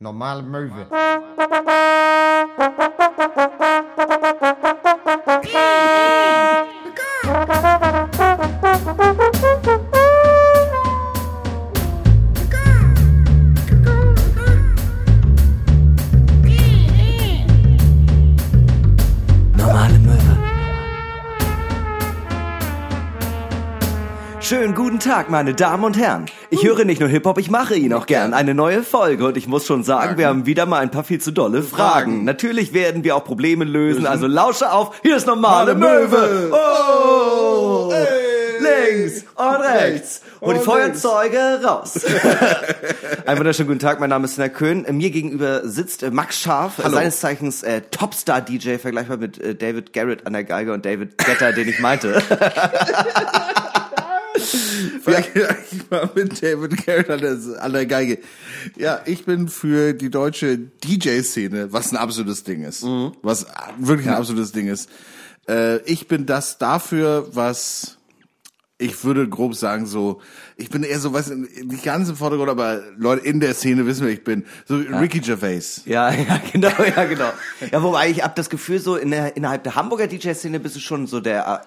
Normale Möwe. Tag, meine Damen und Herren. Ich höre nicht nur Hip-Hop, ich mache ihn auch gern. Eine neue Folge und ich muss schon sagen, wir haben wieder mal ein paar viel zu dolle Fragen. Natürlich werden wir auch Probleme lösen, also lausche auf. Hier ist Normale Möwe. Oh! Links und rechts und die Feuerzeuge raus. Einen wunderschönen guten Tag, mein Name ist Sina Köhn. Mir gegenüber sitzt äh, Max Scharf, äh, seines Zeichens äh, Topstar-DJ, vergleichbar mit äh, David Garrett an der Geige und David Getter, den ich meinte. Ich war mit David Garrett an der, an der Geige. Ja, ich bin für die deutsche DJ-Szene, was ein absolutes Ding ist. Was wirklich ein absolutes Ding ist. Äh, ich bin das dafür, was ich würde grob sagen, so, ich bin eher so, was, nicht ganz im Vordergrund, aber Leute in der Szene wissen, wer ich bin. So Ricky Gervais. Ja, ja, genau, ja, genau. Ja, wobei ich hab das Gefühl, so in der, innerhalb der Hamburger DJ-Szene bist du schon so der A-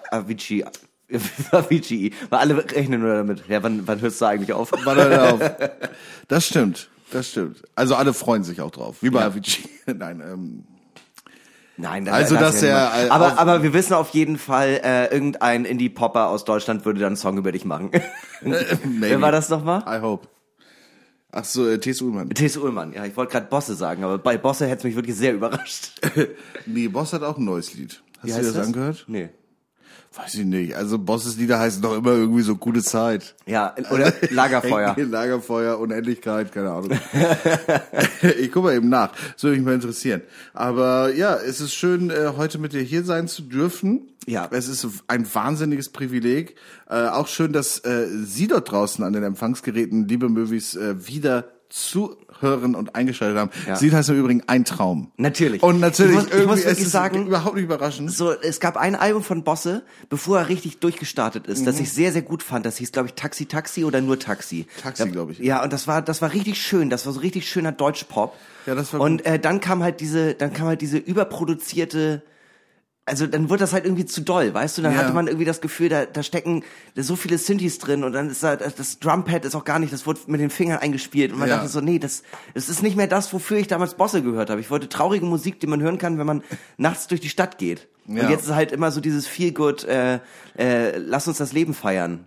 Avicii. Avicii. Weil alle rechnen nur damit. Ja, wann, wann hörst du eigentlich auf? Warte mal auf. Das stimmt, das stimmt. Also alle freuen sich auch drauf, wie bei Avicii. Nein, ähm, Nein, das, Also, das dass ja er, äh, aber, aber wir wissen auf jeden Fall, äh, irgendein Indie-Popper aus Deutschland würde dann einen Song über dich machen. Wer war das nochmal? I hope. Ach so, äh, T.S. Ullmann. T.S. Ullmann. Ja, ich wollte gerade Bosse sagen, aber bei Bosse hätte es mich wirklich sehr überrascht. Nee, Boss hat auch ein neues Lied. Hast Wie du dir das, angehört? Nee. Weiß ich nicht. Also Bosses Lieder heißen doch immer irgendwie so gute Zeit. Ja, oder Lagerfeuer. Lagerfeuer, Unendlichkeit, keine Ahnung. ich gucke mal eben nach. Das würde mich mal interessieren. Aber ja, es ist schön, äh, heute mit dir hier sein zu dürfen. Ja. Es ist ein wahnsinniges Privileg. Äh, auch schön, dass äh, Sie dort draußen an den Empfangsgeräten, liebe Movies, äh, wieder zuhören und eingeschaltet haben. Ja. Sie heißt im Übrigen ein Traum. Natürlich. Und natürlich, Ich muss- ich irgendwie, muss es wirklich ist sagen- überhaupt nicht überraschend. So, es gab ein Album von Bosse, bevor er richtig durchgestartet ist, das ich sehr, sehr gut fand. Das hieß, glaube ich, Taxi Taxi oder nur Taxi. Taxi, Da- glaub ich. Ja, und das war, das war richtig schön. Das war so richtig schöner Deutschpop. Ja, das war Und gut. äh, dann kam halt diese, dann kam halt diese überproduzierte also dann wird das halt irgendwie zu doll, weißt du? Dann Ja. hatte man irgendwie das Gefühl, da, da stecken so viele Synthes drin und dann ist da, das Drumpad ist auch gar nicht, das wurde mit den Fingern eingespielt und man Ja. dachte so, nee, das, das ist nicht mehr das, wofür ich damals Bosse gehört habe. Ich wollte traurige Musik, die man hören kann, wenn man nachts durch die Stadt geht. Ja. Und jetzt ist halt immer so dieses Feel Good, äh, äh, lass uns das Leben feiern.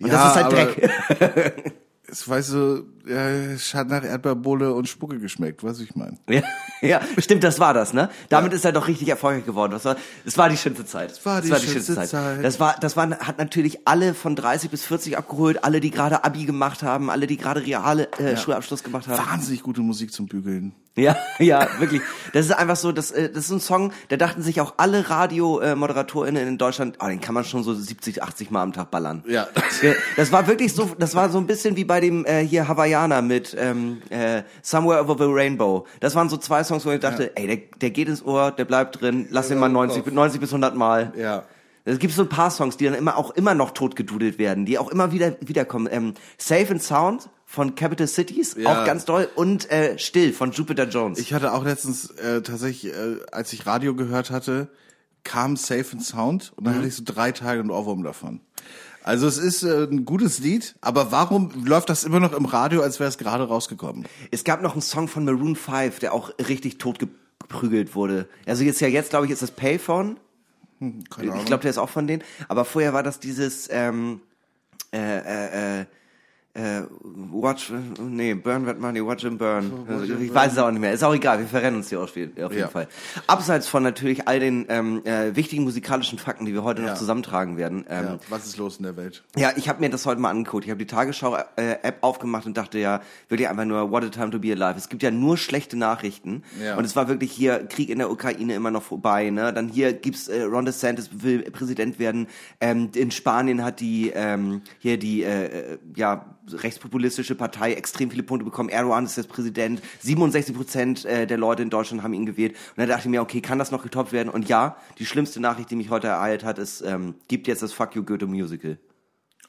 Und Ja, das ist halt Dreck. Es weißt du, ja, es hat nach Erdbeerbohle und Spucke geschmeckt, was ich meine. ja, ja, stimmt, das war das, ne? Damit ist er doch richtig erfolgreich geworden. Das war, das war die schönste Zeit. Das war die schönste Zeit. Das war, das war, hat natürlich alle von 30 bis 40 abgeholt, alle, die gerade Abi gemacht haben, alle, die gerade reale äh, Schulabschluss gemacht haben. Wahnsinnig gute Musik zum Bügeln. Ja, ja, wirklich. Das ist einfach so, das, äh, das ist ein Song, da dachten sich auch alle RadiomoderatorInnen in Deutschland, oh, den kann man schon so 70, 80 Mal am Tag ballern. Ja. Das war wirklich so, das war so ein bisschen wie bei dem äh, hier Hawaiianer mit ähm, äh, Somewhere Over the Rainbow. Das waren so zwei Songs, wo ich dachte, ey, der, der geht ins Ohr, der bleibt drin, lass ihn mal 90, bis- 90 bis 100 Mal. Ja. Es gibt so ein paar Songs, die dann immer auch immer noch totgedudelt werden, die auch immer wieder wiederkommen. Ähm, Safe and Sound von Capital Cities, Ja. auch ganz doll, und äh, Still von Jupiter Jones. Ich hatte auch letztens äh, tatsächlich, äh, als ich Radio gehört hatte, kam Safe and Sound und dann Mhm. hatte ich so drei Tage einen Ohrwurm davon. Also es ist äh, ein gutes Lied, aber warum läuft das immer noch im Radio, als wäre es gerade rausgekommen? Es gab noch einen Song von Maroon 5, der auch richtig totgeprügelt wurde. Also jetzt ja jetzt glaube ich ist das Payphone. Keine Ahnung. Ich glaube, der ist auch von denen. Aber vorher war das dieses ähm, äh, äh, äh, äh, Watch, nee, Burn That Money, Watch him Burn. Also, ich weiß es auch nicht mehr. Ist auch egal, wir verrennen uns hier auf jeden, auf jeden Ja. Fall. Abseits von natürlich all den ähm, äh, wichtigen musikalischen Fakten, die wir heute Ja. noch zusammentragen werden. Ähm, ja, was ist los in der Welt? ja, ich habe mir das heute mal angeguckt. Ich habe die Tagesschau-App aufgemacht und dachte ja, wirklich einfach nur, what a time to be alive. Es gibt ja nur schlechte Nachrichten. Ja. Und es war wirklich hier Krieg in der Ukraine immer noch vorbei. Ne? Dann hier gibt's äh, Ron DeSantis will Präsident werden. Ähm, in Spanien hat die ähm, hier die äh, äh, ja rechtspopulistische Partei extrem viele Punkte bekommen. Erdogan ist jetzt Präsident. 67 Prozent äh, der Leute in Deutschland haben ihn gewählt. Und dann dachte ich mir, okay, kann das noch getoppt werden? Und ja, die schlimmste Nachricht, die mich heute ereilt hat, ist, ähm, gibt jetzt das Fuck You Goethe Musical.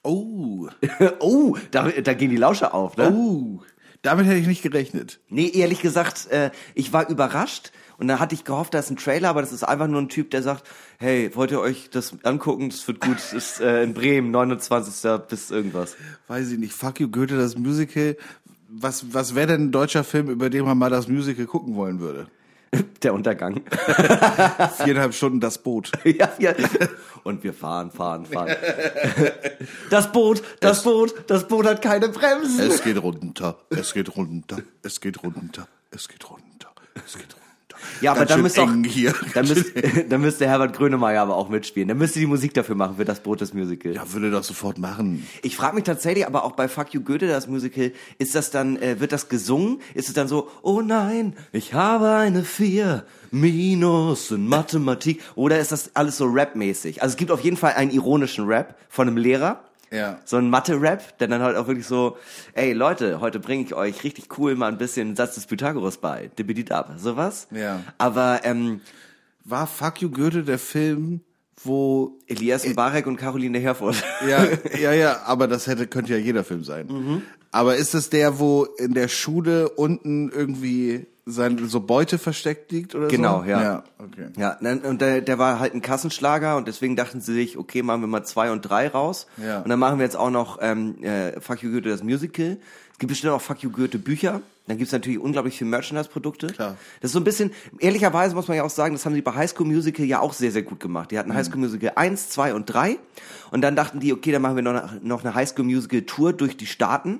Oh, oh, da, da gehen die Lauscher auf, ne? oh. Damit hätte ich nicht gerechnet. Nee, ehrlich gesagt, äh, ich war überrascht und dann hatte ich gehofft, da ist ein Trailer, aber das ist einfach nur ein Typ, der sagt, hey, wollt ihr euch das angucken? Das wird gut. Das ist äh, in Bremen, 29. bis irgendwas. Weiß ich nicht. Fuck you, Goethe, das Musical. Was, was wäre denn ein deutscher Film, über den man mal das Musical gucken wollen würde? Der Untergang. Viereinhalb Stunden das Boot. ja, ja. Und wir fahren, fahren, fahren. Das Boot, das Boot, das Boot hat keine Bremsen. Es geht runter, es geht runter, es geht runter, es geht runter, es geht runter. Ja, aber dann müsste auch, hier. dann müsste, dann müsste Herbert Grönemeyer aber auch mitspielen. Dann müsste die Musik dafür machen für das Brot des Musical. Ja, würde doch sofort machen. Ich frage mich tatsächlich, aber auch bei Fuck You Goethe, das Musical, ist das dann, äh, wird das gesungen? Ist es dann so, oh nein, ich habe eine vier minus in Mathematik? Oder ist das alles so Rap-mäßig? Also es gibt auf jeden Fall einen ironischen Rap von einem Lehrer. Ja. So ein Mathe-Rap, der dann halt auch wirklich so, ey Leute, heute bringe ich euch richtig cool mal ein bisschen den Satz des Pythagoras bei. Dibididab, sowas. Ja. Aber ähm, War Fuck you, Goethe der Film, wo Elias Mbarek und Caroline Herford. Ja, ja, ja, aber das hätte, könnte ja jeder Film sein. Mhm. Aber ist es der, wo in der Schule unten irgendwie sein, so Beute versteckt liegt oder Genau, so? ja. Ja, okay. Ja, und der, der war halt ein Kassenschlager und deswegen dachten sie sich, okay, machen wir mal zwei und drei raus. Ja. Und dann machen wir jetzt auch noch ähm, äh, Fuck You Goethe, das Musical. Es gibt bestimmt auch Fuck You Goethe Bücher. Dann gibt's natürlich unglaublich viel Merchandise-Produkte. Klar. Das ist so ein bisschen, ehrlicherweise muss man ja auch sagen, das haben sie bei High School Musical ja auch sehr, sehr gut gemacht. Die hatten High School Musical 1, 2 und 3. Und dann dachten die, okay, dann machen wir noch, eine- noch eine High School Musical Tour durch die Staaten.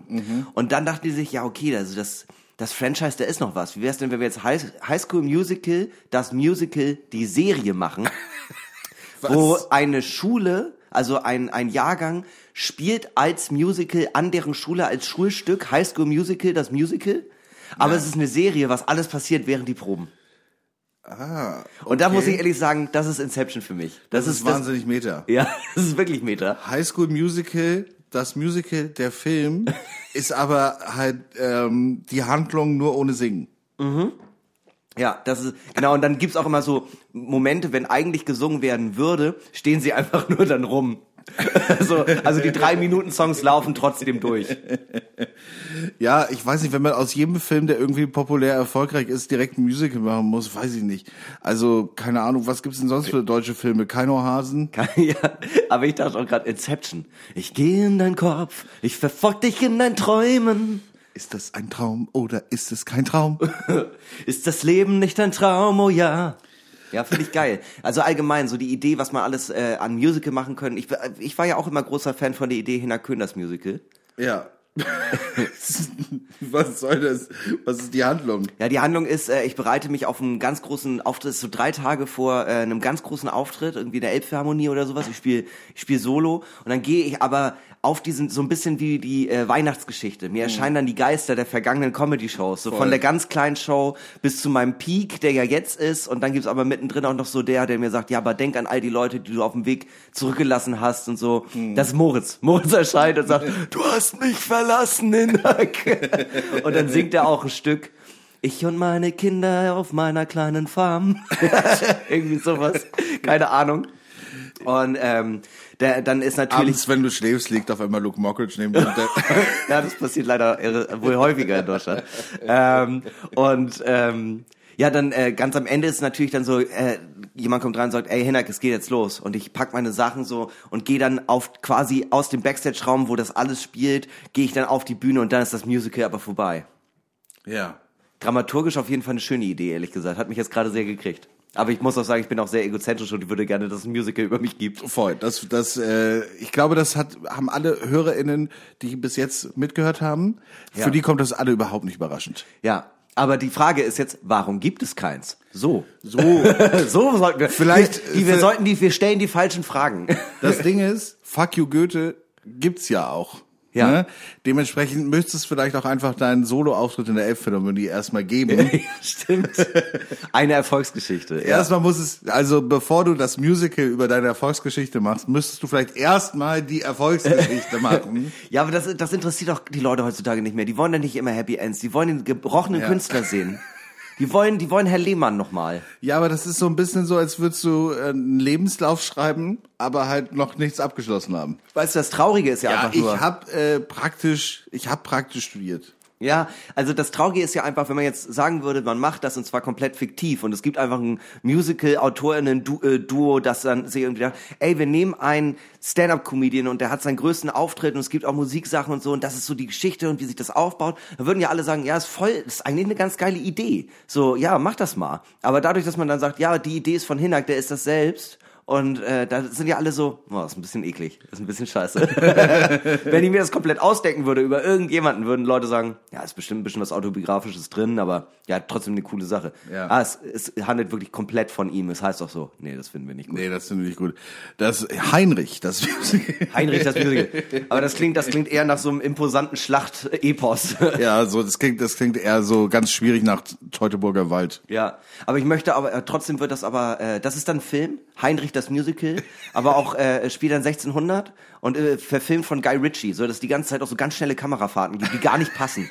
Und dann dachten die sich, ja, okay, also das, das Franchise, da ist noch was. Wie wär's denn, wenn wir jetzt High, High School Musical, das Musical, die Serie machen? wo eine Schule, also ein, ein Jahrgang, spielt als Musical an deren Schule als Schulstück High School Musical, das Musical. Aber es ist eine Serie, was alles passiert während die Proben. Ah, Und da okay. muss ich ehrlich sagen, das ist Inception für mich. Das, das ist wahnsinnig Meta. Das, ja, das ist wirklich Meta. High School Musical, das Musical, der Film, ist aber halt ähm, die Handlung nur ohne Singen. Ja, das ist genau. Und dann gibt's auch immer so Momente, wenn eigentlich gesungen werden würde, stehen sie einfach nur dann rum. also, also die drei Minuten Songs laufen trotzdem durch. Ja, ich weiß nicht, wenn man aus jedem Film, der irgendwie populär erfolgreich ist, direkt ein Musical machen muss, weiß ich nicht. Also, keine Ahnung, was gibt's denn sonst für deutsche Filme? Keino Hasen? ja, aber ich dachte auch gerade Inception. Ich gehe in deinen Kopf, ich verfolg dich in deinen Träumen. Ist das ein Traum oder ist es kein Traum? Ist das Leben nicht ein Traum? Oh ja. Ja, finde ich geil. Also allgemein, so die Idee, was man alles äh, an Musical machen können. Ich, ich war ja auch immer großer Fan von der Idee Hina Köhn, das Musical. ja. was soll das? Was ist die Handlung? Ja, die Handlung ist, äh, ich bereite mich auf einen ganz großen Auftritt, so drei Tage vor äh, einem ganz großen Auftritt, irgendwie der Elbphilharmonie oder sowas. Ich spiele ich spiel Solo und dann gehe ich aber auf diesen, so ein bisschen wie die äh, Weihnachtsgeschichte. Mir erscheinen dann die Geister der vergangenen Comedy-Shows. So Voll. von der ganz kleinen Show bis zu meinem Peak, der ja jetzt ist. Und dann gibt's aber mittendrin auch noch so der, der mir sagt, ja, aber denk an all die Leute, die du auf dem Weg zurückgelassen hast und so. Das ist Moritz. Moritz erscheint und sagt, du hast mich verlassen, Hinak. und dann singt er auch ein Stück. Ich und meine Kinder auf meiner kleinen Farm. Irgendwie sowas. Keine Ahnung. Und ähm, der, dann ist natürlich. Abends, wenn du schläfst, liegt auf einmal Luke Mockridge neben dir. ja, das passiert leider irre- wohl häufiger in Deutschland. ähm, und ähm, ja, dann äh, ganz am Ende ist natürlich dann so, äh, jemand kommt rein und sagt, ey Hinak, es geht jetzt los. Und ich pack meine Sachen so und gehe dann auf quasi aus dem Backstage-Raum, wo das alles spielt, gehe ich dann auf die Bühne und dann ist das Musical aber vorbei. ja. Dramaturgisch auf jeden Fall eine schöne Idee, ehrlich gesagt. Hat mich jetzt gerade sehr gekriegt. Aber ich muss auch sagen, ich bin auch sehr egozentrisch und ich würde gerne, dass es ein Musical über mich gibt. Voll. Das, das, äh, ich glaube, das hat, haben alle HörerInnen, die bis jetzt mitgehört haben, Ja. für die kommt das alle überhaupt nicht überraschend. Ja. Aber die Frage ist jetzt, warum gibt es keins? So. So. so sollten wir. Vielleicht- Wir, die, wir für- sollten die, wir stellen die falschen Fragen. Das Ding ist, Fuck you Goethe gibt's ja auch. Ja. Ne? Dementsprechend müsstest du vielleicht auch einfach deinen Solo-Auftritt in der Elbphilharmonie erstmal geben. Stimmt. Eine Erfolgsgeschichte. Ja. Erstmal muss es, also bevor du das Musical über deine Erfolgsgeschichte machst, müsstest du vielleicht erstmal die Erfolgsgeschichte machen. ja, aber das, das interessiert doch die Leute heutzutage nicht mehr. Die wollen ja nicht immer Happy Ends. Die wollen den gebrochenen Ja. Künstler sehen. Die wollen, die wollen Herr Lehmann nochmal. Ja, aber das ist so ein bisschen so, als würdest du äh, einen Lebenslauf schreiben, aber halt noch nichts abgeschlossen haben. Weißt du, das Traurige ist ja, Ja, einfach ich nur. habe äh, praktisch, ich habe praktisch studiert. Ja, also das Traurige ist ja einfach, wenn man jetzt sagen würde, man macht das und zwar komplett fiktiv und es gibt einfach ein Musical-AutorInnen-Duo, das dann sich irgendwie sagt, ey, wir nehmen einen Stand-Up-Comedian und der hat seinen größten Auftritt und es gibt auch Musiksachen und so und das ist so die Geschichte und wie sich das aufbaut, dann würden ja alle sagen, ja, ist voll, ist eigentlich eine ganz geile Idee. So, ja, mach das mal. Aber dadurch, dass man dann sagt, ja, die Idee ist von Hinak, der ist das selbst und äh, da sind ja alle so, oh, ist ein bisschen eklig, ist ein bisschen scheiße. Wenn ich mir das komplett ausdenken würde über irgendjemanden, würden Leute sagen, ja, ist bestimmt ein bisschen was Autobiografisches drin, aber ja, trotzdem eine coole Sache. Ja. Ah, es, es handelt wirklich komplett von ihm. Es heißt doch so, nee, das finden wir nicht gut. Nee, das finde ich gut. Das Heinrich, das Heinrich, das Musical. Aber das klingt, das klingt eher nach so einem imposanten Schlacht-Epos. Ja, so das klingt, das klingt eher so ganz schwierig nach Teutoburger Wald. Ja, aber ich möchte aber äh, trotzdem wird das aber äh, das ist dann ein Film Heinrich das Musical, aber auch äh, spielt dann 1600 und äh, verfilmt von Guy Ritchie, so dass es die ganze Zeit auch so ganz schnelle Kamerafahrten gibt, die gar nicht passen.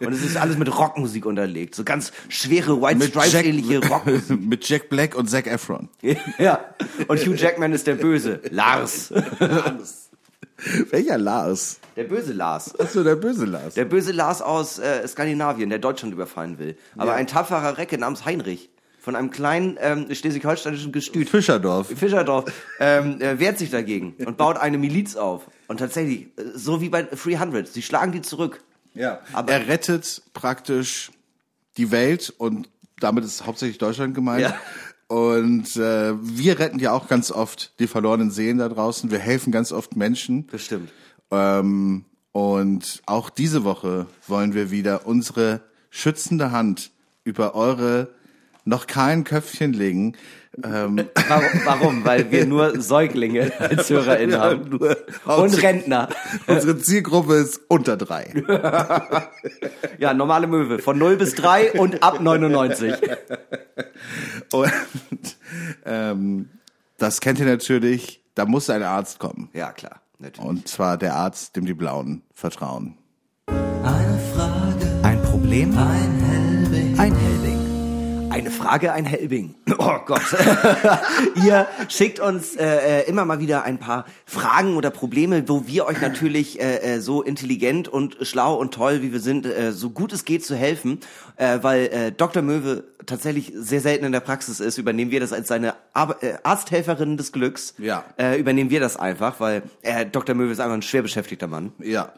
Und es ist alles mit Rockmusik unterlegt, so ganz schwere White Stripes ähnliche Rockmusik. Mit Jack Black und Zac Efron. ja. Und Hugh Jackman ist der Böse, Lars. Welcher Lars? Der böse Lars. Achso, der böse Lars. Der böse Lars aus äh, Skandinavien, der Deutschland überfallen will. Aber Ja. ein tapferer Recke namens Heinrich von einem kleinen ähm, schleswig-holsteinischen Gestüt. Fischerdorf. Fischerdorf ähm, äh, wehrt sich dagegen und baut eine Miliz auf. Und tatsächlich, äh, so wie bei 300, sie schlagen die zurück. Ja. Aber- er rettet praktisch die Welt und damit ist hauptsächlich Deutschland gemeint. Ja. Und äh, wir retten ja auch ganz oft die verlorenen Seelen da draußen. Wir helfen ganz oft Menschen. Das stimmt. Ähm, und auch diese Woche wollen wir wieder unsere schützende Hand über eure noch kein Köpfchen legen. Ähm, Warum? Warum? Weil wir nur Säuglinge als HörerInnen haben. nur- Und Rentner. unsere Zielgruppe ist unter drei. Ja, normale Möwe. Von 0 bis 3 und ab 99. Und ähm, das kennt ihr natürlich. Da muss ein Arzt kommen. Ja, klar. Natürlich. Und zwar der Arzt, dem die Blauen vertrauen. Eine Frage, ein Problem, ein Helbing, ein Helbing. Eine Frage, ein Helbing. Oh Gott. Ihr schickt uns äh, äh, immer mal wieder ein paar Fragen oder Probleme, wo wir euch natürlich äh, äh, so intelligent und schlau und toll, wie wir sind, äh, so gut es geht zu helfen. Äh, weil äh, Dr. Möwe tatsächlich sehr selten in der Praxis ist, übernehmen wir das als seine Ar äh, Arzthelferin des Glücks. Ja. Äh, übernehmen wir das einfach, weil äh, Dr. Möwe ist einfach ein schwer beschäftigter Mann. Ja.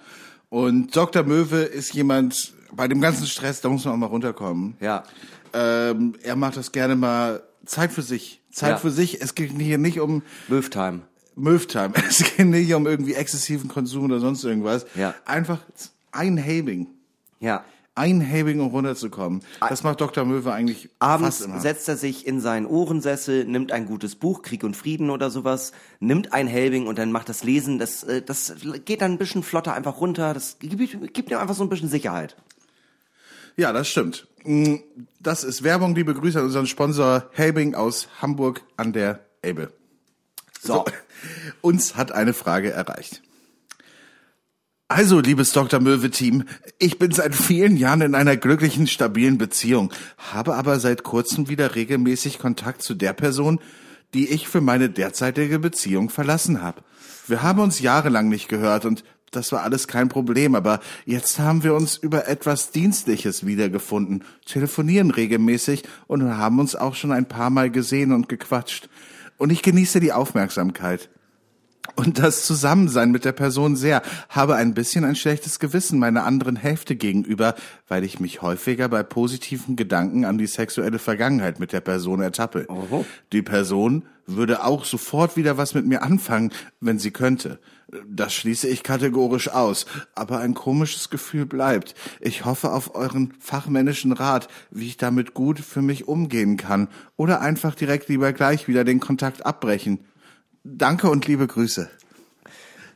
Und Dr. Möwe ist jemand, bei dem ganzen Stress, da muss man auch mal runterkommen. Ja. Ähm, er macht das gerne mal Zeit für sich. Zeit Ja. für sich. Es geht hier nicht um Möwe-Time. Möftime. Es geht nicht um irgendwie exzessiven Konsum oder sonst irgendwas. Ja. Einfach ein Habing. Ja. Ein Habing, um runterzukommen. Das macht Dr. Möwe eigentlich Abends fast immer. setzt er sich in seinen Ohrensessel, nimmt ein gutes Buch, Krieg und Frieden oder sowas, nimmt ein Helbing und dann macht das Lesen, das, äh, das geht dann ein bisschen flotter einfach runter, das gibt, gibt ihm einfach so ein bisschen Sicherheit. Ja, das stimmt. Mm, Das ist Werbung. Liebe Grüße an unseren Sponsor Helbing aus Hamburg an der Elbe. So. Uns hat eine Frage erreicht. Also, liebes Dr. Möwe-Team, ich bin seit vielen Jahren in einer glücklichen, stabilen Beziehung, habe aber seit kurzem wieder regelmäßig Kontakt zu der Person, die ich für meine derzeitige Beziehung verlassen habe. Wir haben uns jahrelang nicht gehört und das war alles kein Problem, aber jetzt haben wir uns über etwas Dienstliches wiedergefunden, telefonieren regelmäßig und haben uns auch schon ein paar Mal gesehen und gequatscht. Und ich genieße die Aufmerksamkeit und das Zusammensein mit der Person sehr, habe ein bisschen ein schlechtes Gewissen meiner anderen Hälfte gegenüber, weil ich mich häufiger bei positiven Gedanken an die sexuelle Vergangenheit mit der Person ertappe. Oho. Die Person würde auch sofort wieder was mit mir anfangen, wenn sie könnte. Das schließe ich kategorisch aus, aber ein komisches Gefühl bleibt. Ich hoffe auf euren fachmännischen Rat, wie ich damit gut für mich umgehen kann oder einfach direkt lieber gleich wieder den Kontakt abbrechen. Danke und liebe Grüße.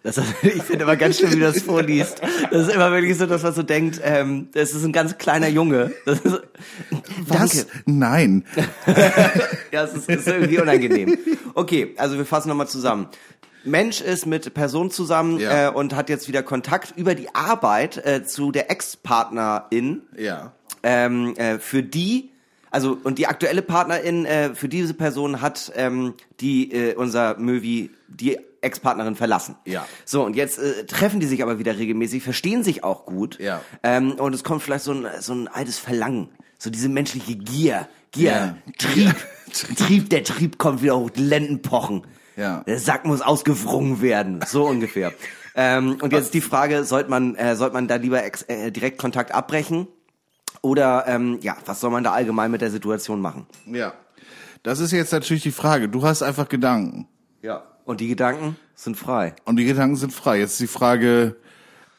Das, ich finde immer ganz schön, wie du das vorliest. Das ist immer wirklich so, dass man so denkt, ähm, das ist ein ganz kleiner Junge. Das ist, Das? Nein. Ja, es ist, es ist irgendwie unangenehm. Okay, also wir fassen nochmal zusammen. Mensch ist mit Person zusammen Ja. äh, und hat jetzt wieder Kontakt über die Arbeit äh, zu der Ex-Partnerin, Ja. ähm, äh, für die Also und die aktuelle Partnerin äh, für diese Person hat ähm, die äh, unser Möwi die Ex-Partnerin verlassen. Ja. So und jetzt äh, treffen die sich aber wieder regelmäßig, verstehen sich auch gut. Ja. Ähm, und es kommt vielleicht so ein so ein altes Verlangen, so diese menschliche Gier, Gier, Ja. Trieb, Trieb, der Trieb kommt wieder hoch, die Lenden pochen. Ja. Der Sack muss ausgewrungen werden, so ungefähr. ähm, und jetzt die Frage, sollte man, äh, sollte man da lieber ex äh, direkt Kontakt abbrechen? Oder ähm, ja, was soll man da allgemein mit der Situation machen? Ja. Das ist jetzt natürlich die Frage. Du hast einfach Gedanken. Ja. Und die Gedanken sind frei. Und die Gedanken sind frei. Jetzt die Frage,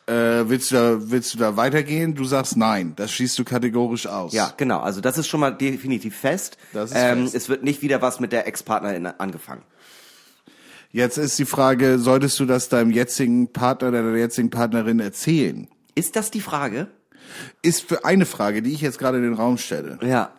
äh, willst du da, willst du da weitergehen? Du sagst nein. Das schließt du kategorisch aus. Ja, genau. Also das ist schon mal definitiv fest. Das ist ähm, fest. Es wird nicht wieder was mit der Ex-Partnerin angefangen. Jetzt ist die Frage, solltest du das deinem jetzigen Partner, deiner jetzigen Partnerin erzählen? Ist das die Frage? Ist für eine Frage, die ich jetzt gerade in den Raum stelle. Ja.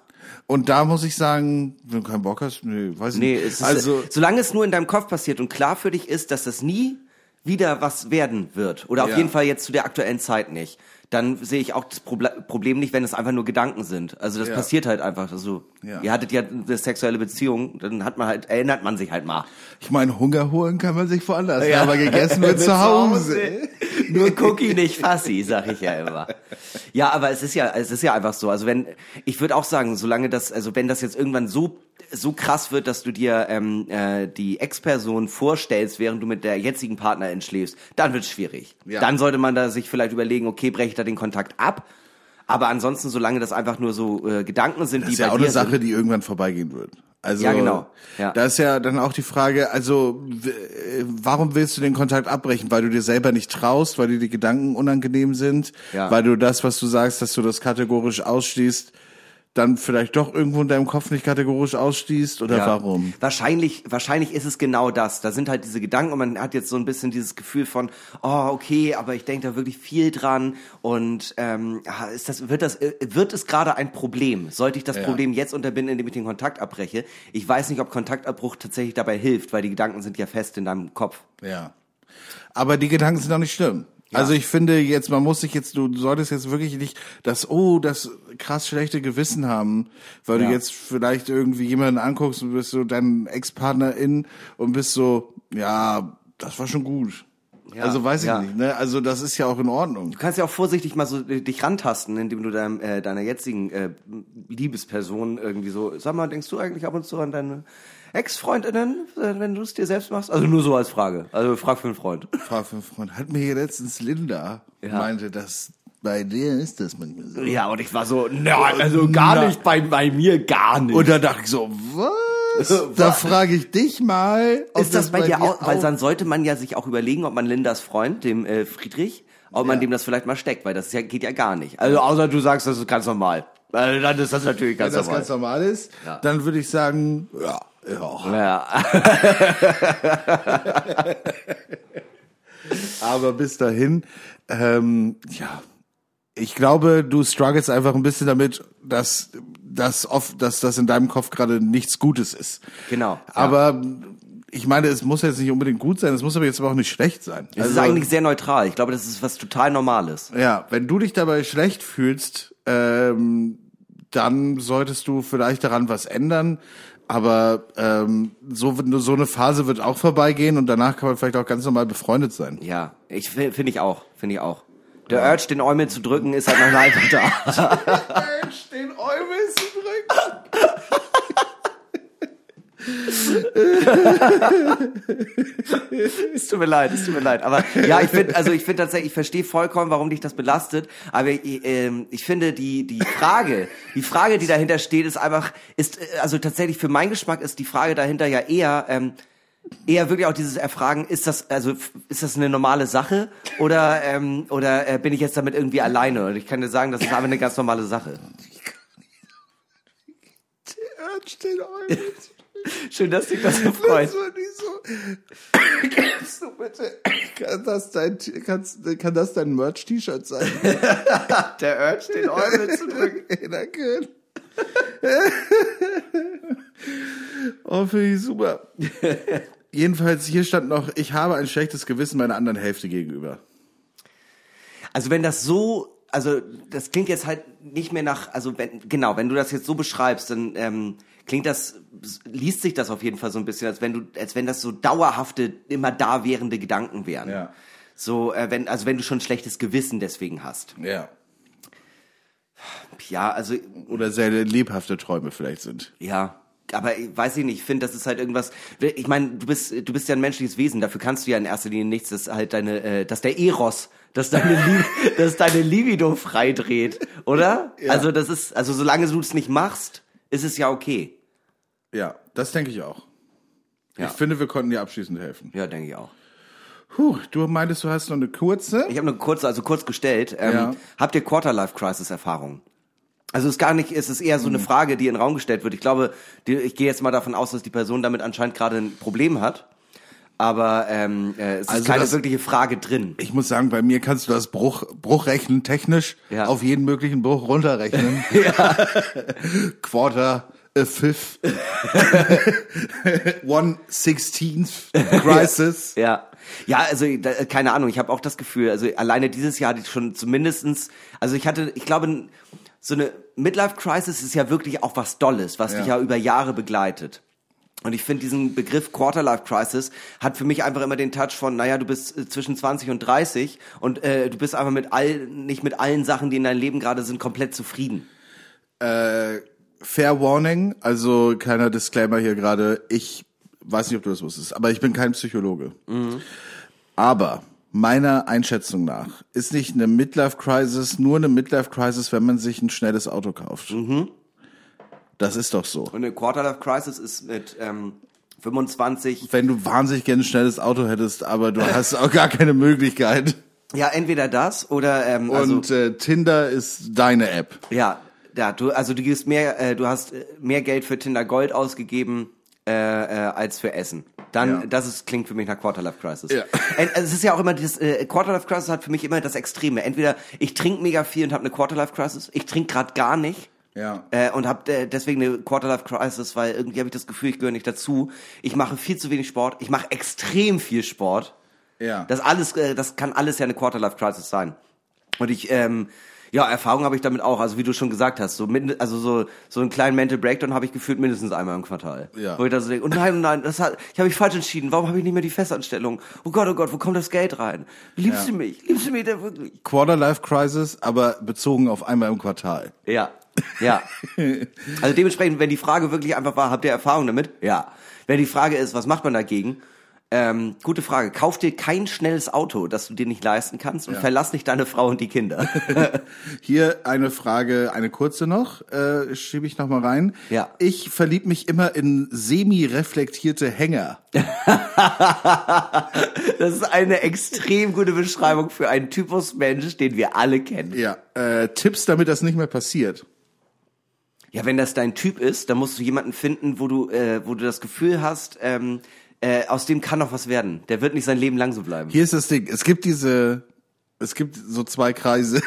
Und da muss ich sagen, wenn du keinen Bock hast, nee, weiß ich Nee, nicht. es ist, also, solange es nur in deinem Kopf passiert und klar für dich ist, dass das nie wieder was werden wird, oder auf Ja. jeden Fall jetzt zu der aktuellen Zeit nicht, dann sehe ich auch das Proble Problem nicht, wenn es einfach nur Gedanken sind. Also das Ja. passiert halt einfach. Also Ja. ihr hattet ja eine sexuelle Beziehung, dann hat man halt, erinnert man sich halt mal. ich meine, Hunger holen kann man sich woanders, aber gegessen wird zu Hause. Nur Cookie, nicht Fassi, sag ich ja immer. Ja, aber es ist ja, es ist ja einfach so. Also wenn, ich würde auch sagen, solange das, also wenn das jetzt irgendwann so so krass wird, dass du dir ähm, äh, die Ex-Person vorstellst, während du mit der jetzigen Partnerin schläfst, dann wird's schwierig. Ja. Dann sollte man da sich vielleicht überlegen, okay, breche ich da den Kontakt ab. Aber ansonsten, solange das einfach nur so äh, Gedanken sind, Das die ist ja bei auch dir eine Sache, sind. die irgendwann vorbeigehen wird. Also, Ja, genau. Ja. Da ist ja dann auch die Frage, also, äh, warum willst du den Kontakt abbrechen? Weil du dir selber nicht traust, weil dir die Gedanken unangenehm sind, Ja. weil du das, was du sagst, dass du das kategorisch ausschließt, dann vielleicht doch irgendwo in deinem Kopf nicht kategorisch ausschließt oder Ja. warum? Wahrscheinlich, wahrscheinlich ist es genau das. Da sind halt diese Gedanken und man hat jetzt so ein bisschen dieses Gefühl von, oh, okay, aber ich denke da wirklich viel dran und ähm, ah, ist das, wird das, äh, wird es gerade ein Problem? Sollte ich das Ja. Problem jetzt unterbinden, indem ich den Kontakt abbreche? Ich weiß nicht, ob Kontaktabbruch tatsächlich dabei hilft, weil die Gedanken sind ja fest in deinem Kopf. Ja. Aber die Gedanken sind auch nicht schlimm. Also ich finde jetzt, man muss sich jetzt, du solltest jetzt wirklich nicht das, oh, das krass schlechte Gewissen haben, weil Ja. du jetzt vielleicht irgendwie jemanden anguckst und bist so dein Ex-Partnerin und bist so, ja, das war schon gut. Ja, also weiß ich ja. nicht, ne? Also das ist ja auch in Ordnung. Du kannst ja auch vorsichtig mal so äh, dich rantasten, indem du deinem, äh, deiner jetzigen äh, Liebesperson irgendwie so, sag mal, denkst du eigentlich ab und zu an deine Ex-Freundinnen, äh, wenn du es dir selbst machst? Also nur so als Frage. Also frag für einen Freund. Frag für einen Freund. Hat mir hier letztens Linda Ja. meinte, dass bei der ist das manchmal so. Ja, und ich war so, nein, also gar Na. nicht, bei, bei mir gar nicht. Und da dachte ich so, was? Da frage ich dich mal. ob ist das bei dir auch, weil dann sollte man ja sich auch überlegen, ob man Lindas Freund, dem äh, Friedrich, ob man dem das vielleicht mal steckt, weil das ja, geht ja gar nicht. Also außer du sagst, das ist ganz normal. Also dann ist das natürlich Wenn ganz das normal. ganz normal ist, Ja. dann würde ich sagen, ja, ja. ja. Aber bis dahin, ähm, ja, ich glaube, du struggles einfach ein bisschen damit, dass das oft, dass das in deinem Kopf gerade nichts Gutes ist. Genau, ja. Aber ich meine, es muss jetzt nicht unbedingt gut sein, es muss aber jetzt aber auch nicht schlecht sein. Es ist eigentlich sehr neutral. Ich glaube, das ist was total Normales. Ja, wenn du dich dabei schlecht fühlst, ähm, dann solltest du vielleicht daran was ändern. Aber ähm, so, so eine Phase wird auch vorbeigehen und danach kann man vielleicht auch ganz normal befreundet sein. Ja, ich fi- finde ich auch, finde ich auch. Der Urge, den Eumel zu drücken, ist halt noch einfach da. Den Eumel zu drücken. es tut mir leid, es tut mir leid. Aber ja, ich finde, also ich finde tatsächlich, ich verstehe vollkommen, warum dich das belastet. Aber ich, ähm, ich finde die die Frage, die Frage, die dahinter steht, ist einfach, ist äh, also tatsächlich für meinen Geschmack ist die Frage dahinter ja eher ähm, eher wirklich auch dieses Erfragen, ist das also ist das eine normale Sache oder ähm, oder äh, bin ich jetzt damit irgendwie alleine? Und ich kann dir sagen, das ist einfach eine ganz normale Sache. Schön, dass dich das so freut. Das war nicht so. Kannst du bitte, kann das dein, kannst, kann das dein Merch-T-Shirt sein? Der Urge, den Eumel zu drücken. Danke. oh, finde ich super. Jedenfalls, hier stand noch, ich habe ein schlechtes Gewissen meiner anderen Hälfte gegenüber. Also wenn das so also das klingt jetzt halt nicht mehr nach, also wenn, genau, wenn du das jetzt so beschreibst, dann ähm, klingt das, liest sich das auf jeden Fall so ein bisschen, als wenn du, als wenn das so dauerhafte, immer da währende Gedanken wären. Ja. So, äh, wenn, also wenn du schon ein schlechtes Gewissen deswegen hast. Ja. Ja, also Oder sehr lebhafte Träume vielleicht sind. Ja, aber ich weiß ich nicht, ich finde, das ist halt irgendwas. Ich meine, du bist, du bist ja ein menschliches Wesen, dafür kannst du ja in erster Linie nichts, dass halt deine, äh, dass der Eros, dass deine, dass deine Libido freidreht, oder? Ja. Also das ist, also solange du es nicht machst, ist es ja okay. Ja, das denke ich auch. Ja. Ich finde, wir konnten dir abschließend helfen. Ja, denke ich auch. Puh, du meintest, du hast noch eine kurze? Ich habe nur kurz, also kurz gestellt. Ähm, Ja. Habt ihr Quarter-Life-Crisis-Erfahrung? Also es ist gar nicht, es ist eher so eine Frage, die in den Raum gestellt wird. Ich glaube, die, ich gehe jetzt mal davon aus, dass die Person damit anscheinend gerade ein Problem hat. Aber ähm, äh, es Also ist keine das- wirkliche Frage drin. Ich muss sagen, bei mir kannst du das Bruch, Bruchrechnen technisch Ja. auf jeden möglichen Bruch runterrechnen. Quarter, a fifth, one sixteenth crisis. Ja. Ja, also da, keine Ahnung, ich habe auch das Gefühl, also alleine dieses Jahr hatte ich schon zumindestens, also ich hatte, ich glaube, so eine Midlife-Crisis ist ja wirklich auch was Dolles, was Ja. dich ja über Jahre begleitet. Und ich finde diesen Begriff Quarter-Life-Crisis hat für mich einfach immer den Touch von, naja, du bist äh, zwischen 20 und 30 und äh, du bist einfach mit all, nicht mit allen Sachen, die in deinem Leben gerade sind, komplett zufrieden. Äh, Fair Warning, also kleiner Disclaimer hier gerade. Ich weiß nicht, ob du das wusstest, aber ich bin kein Psychologe. Aber meiner Einschätzung nach ist nicht eine Midlife Crisis nur eine Midlife Crisis, wenn man sich ein schnelles Auto kauft. Das ist doch so. Und eine Quarter-Life-Crisis ist mit ähm, 25 Wenn du wahnsinnig gerne ein schnelles Auto hättest, aber du hast auch gar keine Möglichkeit. Ja, entweder das oder ähm, also Und äh, Tinder ist deine App. ja, ja, du also du gibst mehr, äh, du hast äh, mehr Geld für Tinder Gold ausgegeben äh, äh, als für Essen. Dann Ja. das ist klingt für mich nach Quarterlife Crisis. Ja. Äh, also es ist ja auch immer das äh, Quarterlife Crisis hat für mich immer das Extreme. Entweder ich trinke mega viel und habe eine Quarterlife Crisis, ich trinke gerade gar nicht. Ja. Äh, und habe äh, deswegen eine Quarterlife Crisis, weil irgendwie habe ich das Gefühl, ich gehöre nicht dazu. Ich mache viel zu wenig Sport. Ich mache extrem viel Sport. Ja. Das alles, äh, das kann alles ja eine Quarterlife Crisis sein. Und ich, ähm, ja, Erfahrung habe ich damit auch. Also wie du schon gesagt hast, so mind, also so so einen kleinen Mental Breakdown habe ich gefühlt mindestens einmal im Quartal. Ja. Wo ich da so denke, oh nein, oh nein, das hat, ich habe mich falsch entschieden. Warum habe ich nicht mehr die Festanstellung? Oh Gott, oh Gott, wo kommt das Geld rein? Liebst Ja. du mich? Liebst du mich denn wirklich? Quarter Life Crisis, aber bezogen auf einmal im Quartal. Ja, ja. Also dementsprechend, wenn die Frage wirklich einfach war, habt ihr Erfahrung damit? Ja. Wenn die Frage ist, was macht man dagegen? Ähm, gute Frage. Kauf dir kein schnelles Auto, das du dir nicht leisten kannst und Ja. verlass nicht deine Frau und die Kinder. Hier eine Frage, eine kurze noch, äh, schiebe ich noch mal rein. Ja. Ich verlieb mich immer in semi-reflektierte Hänger. Das ist eine extrem gute Beschreibung für einen Typus Mensch, den wir alle kennen. Ja. Äh, Tipps, damit das nicht mehr passiert. Ja, wenn das dein Typ ist, dann musst du jemanden finden, wo du, äh, wo du das Gefühl hast, ähm, äh, aus dem kann noch was werden. Der wird nicht sein Leben lang so bleiben. Hier ist das Ding. Es gibt diese, es gibt so zwei Kreise.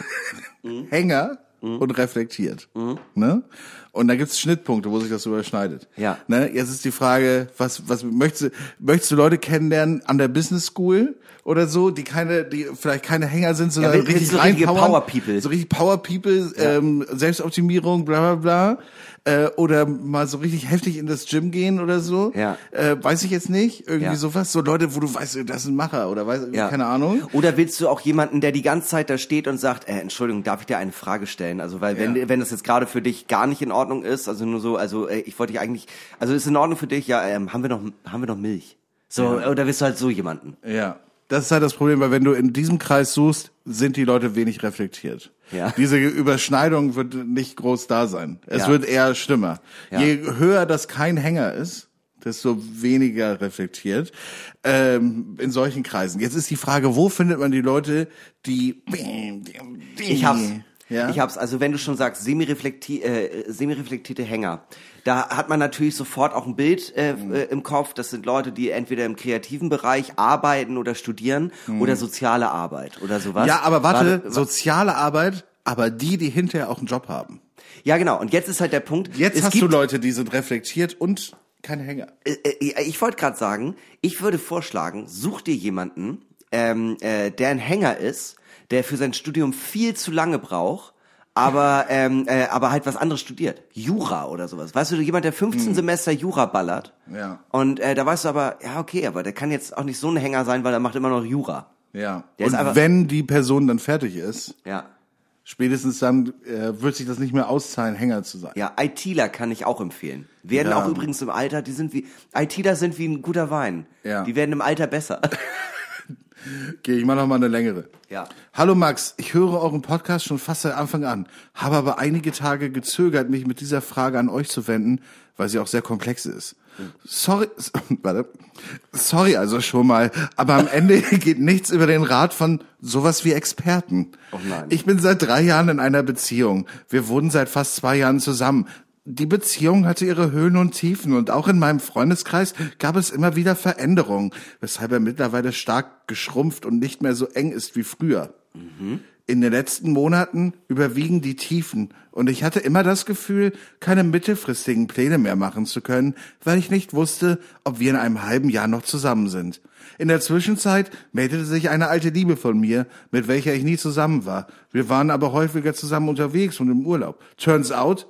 Mhm. Hänger und reflektiert. Ne? Und da gibt's Schnittpunkte, wo sich das überschneidet. Ja. Ne? Jetzt ist die Frage, was, was möchtest du, möchtest du Leute kennenlernen an der Business School oder so, die keine, die vielleicht keine Hänger sind, sondern willst richtig du richtige? Power People? So richtig Power People, ähm, Selbstoptimierung, bla bla bla. Äh, oder mal so richtig heftig in das Gym gehen oder so. Ja. Äh, weiß ich jetzt nicht. Irgendwie Ja. sowas. So Leute, wo du weißt, das ist ein Macher oder weiß, Ja. keine Ahnung. Oder willst du auch jemanden, der die ganze Zeit da steht und sagt, äh, Entschuldigung, darf ich dir eine Frage stellen? Also, weil wenn, Ja. wenn das jetzt gerade für dich gar nicht in Ordnung ist, also nur so, also äh, ich wollte dich eigentlich, also ist in Ordnung für dich, ja, ähm, haben wir noch, haben wir noch Milch? So, oder bist du halt so jemanden? Ja. Das ist halt das Problem, weil wenn du in diesem Kreis suchst, sind die Leute wenig reflektiert. Ja. Diese Überschneidung wird nicht groß da sein. Es Ja. wird eher schlimmer. Ja. Je höher das kein Hänger ist, desto weniger reflektiert ähm, in solchen Kreisen. Jetzt ist die Frage, wo findet man die Leute, die Ich hab's. Ja? Ich hab's. Also wenn du schon sagst, äh, semi-reflektierte Hänger, da hat man natürlich sofort auch ein Bild äh, Mhm. äh, im Kopf. Das sind Leute, die entweder im kreativen Bereich arbeiten oder studieren oder soziale Arbeit oder sowas. Mhm. Ja, aber warte, Warte, soziale Arbeit, aber die, die hinterher auch einen Job haben. Ja, genau. Und jetzt ist halt der Punkt. Jetzt hast du Leute, die sind reflektiert und keine Hänger. äh, äh, ich wollte gerade sagen, ich würde vorschlagen, such dir jemanden, ähm, äh, der ein Hänger ist, der für sein Studium viel zu lange braucht, aber ähm, äh, aber halt was anderes studiert, Jura oder sowas. Weißt du, jemand, der 15 Semester Jura ballert. Ja. Und äh, da weißt du aber, ja okay, aber der kann jetzt auch nicht so ein Hänger sein, weil er macht immer noch Jura. Ja. Der Und einfach- wenn die Person dann fertig ist, Ja. spätestens dann äh, wird sich das nicht mehr auszahlen, Hänger zu sein. Ja, ITler kann ich auch empfehlen. Werden Ja. auch übrigens im Alter, die sind wie ITler sind wie ein guter Wein. Ja. Die werden im Alter besser. Okay, ich mach noch mal eine längere. Ja. Hallo Max, ich höre euren Podcast schon fast seit Anfang an, habe aber einige Tage gezögert, mich mit dieser Frage an euch zu wenden, weil sie auch sehr komplex ist. Sorry, warte. Sorry also schon mal, aber am Ende geht nichts über den Rat von sowas wie Experten. Oh nein. Ich bin seit drei Jahren in einer Beziehung. Wir wohnen seit fast zwei Jahren zusammen. Die Beziehung hatte ihre Höhen und Tiefen und auch in meinem Freundeskreis gab es immer wieder Veränderungen, weshalb er mittlerweile stark geschrumpft und nicht mehr so eng ist wie früher. In den letzten Monaten überwiegen die Tiefen und ich hatte immer das Gefühl, keine mittelfristigen Pläne mehr machen zu können, weil ich nicht wusste, ob wir in einem halben Jahr noch zusammen sind. In der Zwischenzeit meldete sich eine alte Liebe von mir, mit welcher ich nie zusammen war. Wir waren aber häufiger zusammen unterwegs und im Urlaub. Turns out,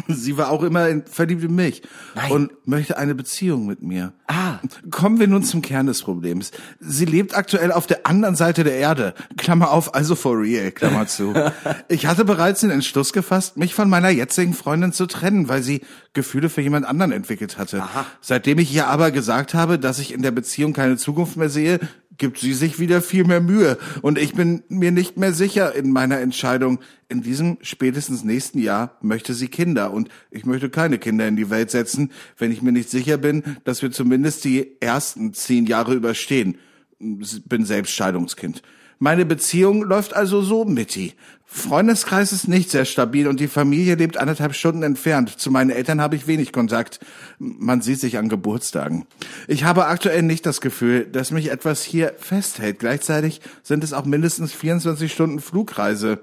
Sie war auch immer in, verliebt in mich Nein. und möchte eine Beziehung mit mir. Ah. Kommen wir nun zum Kern des Problems. Sie lebt aktuell auf der anderen Seite der Erde. Klammer auf, also for real, Klammer zu. Ich hatte bereits den Entschluss gefasst, mich von meiner jetzigen Freundin zu trennen, weil sie Gefühle für jemand anderen entwickelt hatte. Aha. Seitdem ich ihr aber gesagt habe, dass ich in der Beziehung keine Zukunft mehr sehe, gibt sie sich wieder viel mehr Mühe. Und ich bin mir nicht mehr sicher in meiner Entscheidung. In diesem spätestens nächsten Jahr möchte sie Kinder. Und ich möchte keine Kinder in die Welt setzen, wenn ich mir nicht sicher bin, dass wir zumindest die ersten zehn Jahre überstehen. Bin selbst Scheidungskind. Meine Beziehung läuft also so, Mitty. Freundeskreis ist nicht sehr stabil und die Familie lebt anderthalb Stunden entfernt. Zu meinen Eltern habe ich wenig Kontakt. Man sieht sich an Geburtstagen. Ich habe aktuell nicht das Gefühl, dass mich etwas hier festhält. Gleichzeitig sind es auch mindestens 24 Stunden Flugreise,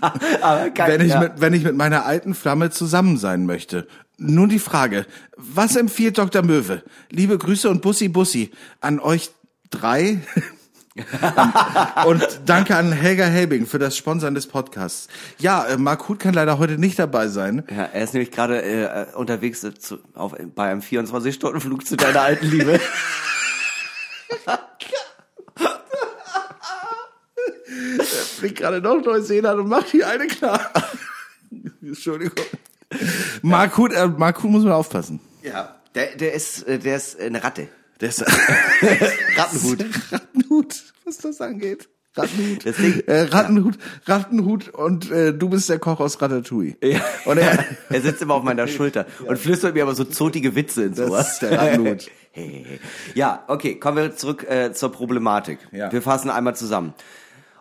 geil, wenn ich, ja. mit, wenn ich mit meiner alten Flamme zusammen sein möchte. Nun die Frage, was empfiehlt Dr. Möwe? Liebe Grüße und Bussi Bussi an euch drei. Und danke an Helga Helbing für das Sponsern des Podcasts. Ja, äh, Mark Huth kann leider heute nicht dabei sein. Ja, er ist nämlich gerade äh, unterwegs äh, zu, auf, bei einem 24-Stunden-Flug zu deiner alten Liebe. fliegt gerade noch Neuseeland und macht hier eine klar. Entschuldigung. Mark Huth, äh, Mark Huth muss man aufpassen. Ja. Der, der ist, äh, der ist eine Ratte. Der ist Rattenhut. Das angeht. Rattenhut. Deswegen- äh, Rattenhut, Rattenhut und äh, du bist der Koch aus Ratatouille. Ja. Und er, er sitzt immer auf meiner Schulter und flüstert mir aber so zotige Witze ins Das Ohr. ist der Rattenhut. Hey, hey. Ja, okay, kommen wir zurück äh, zur Problematik. Ja. Wir fassen einmal zusammen.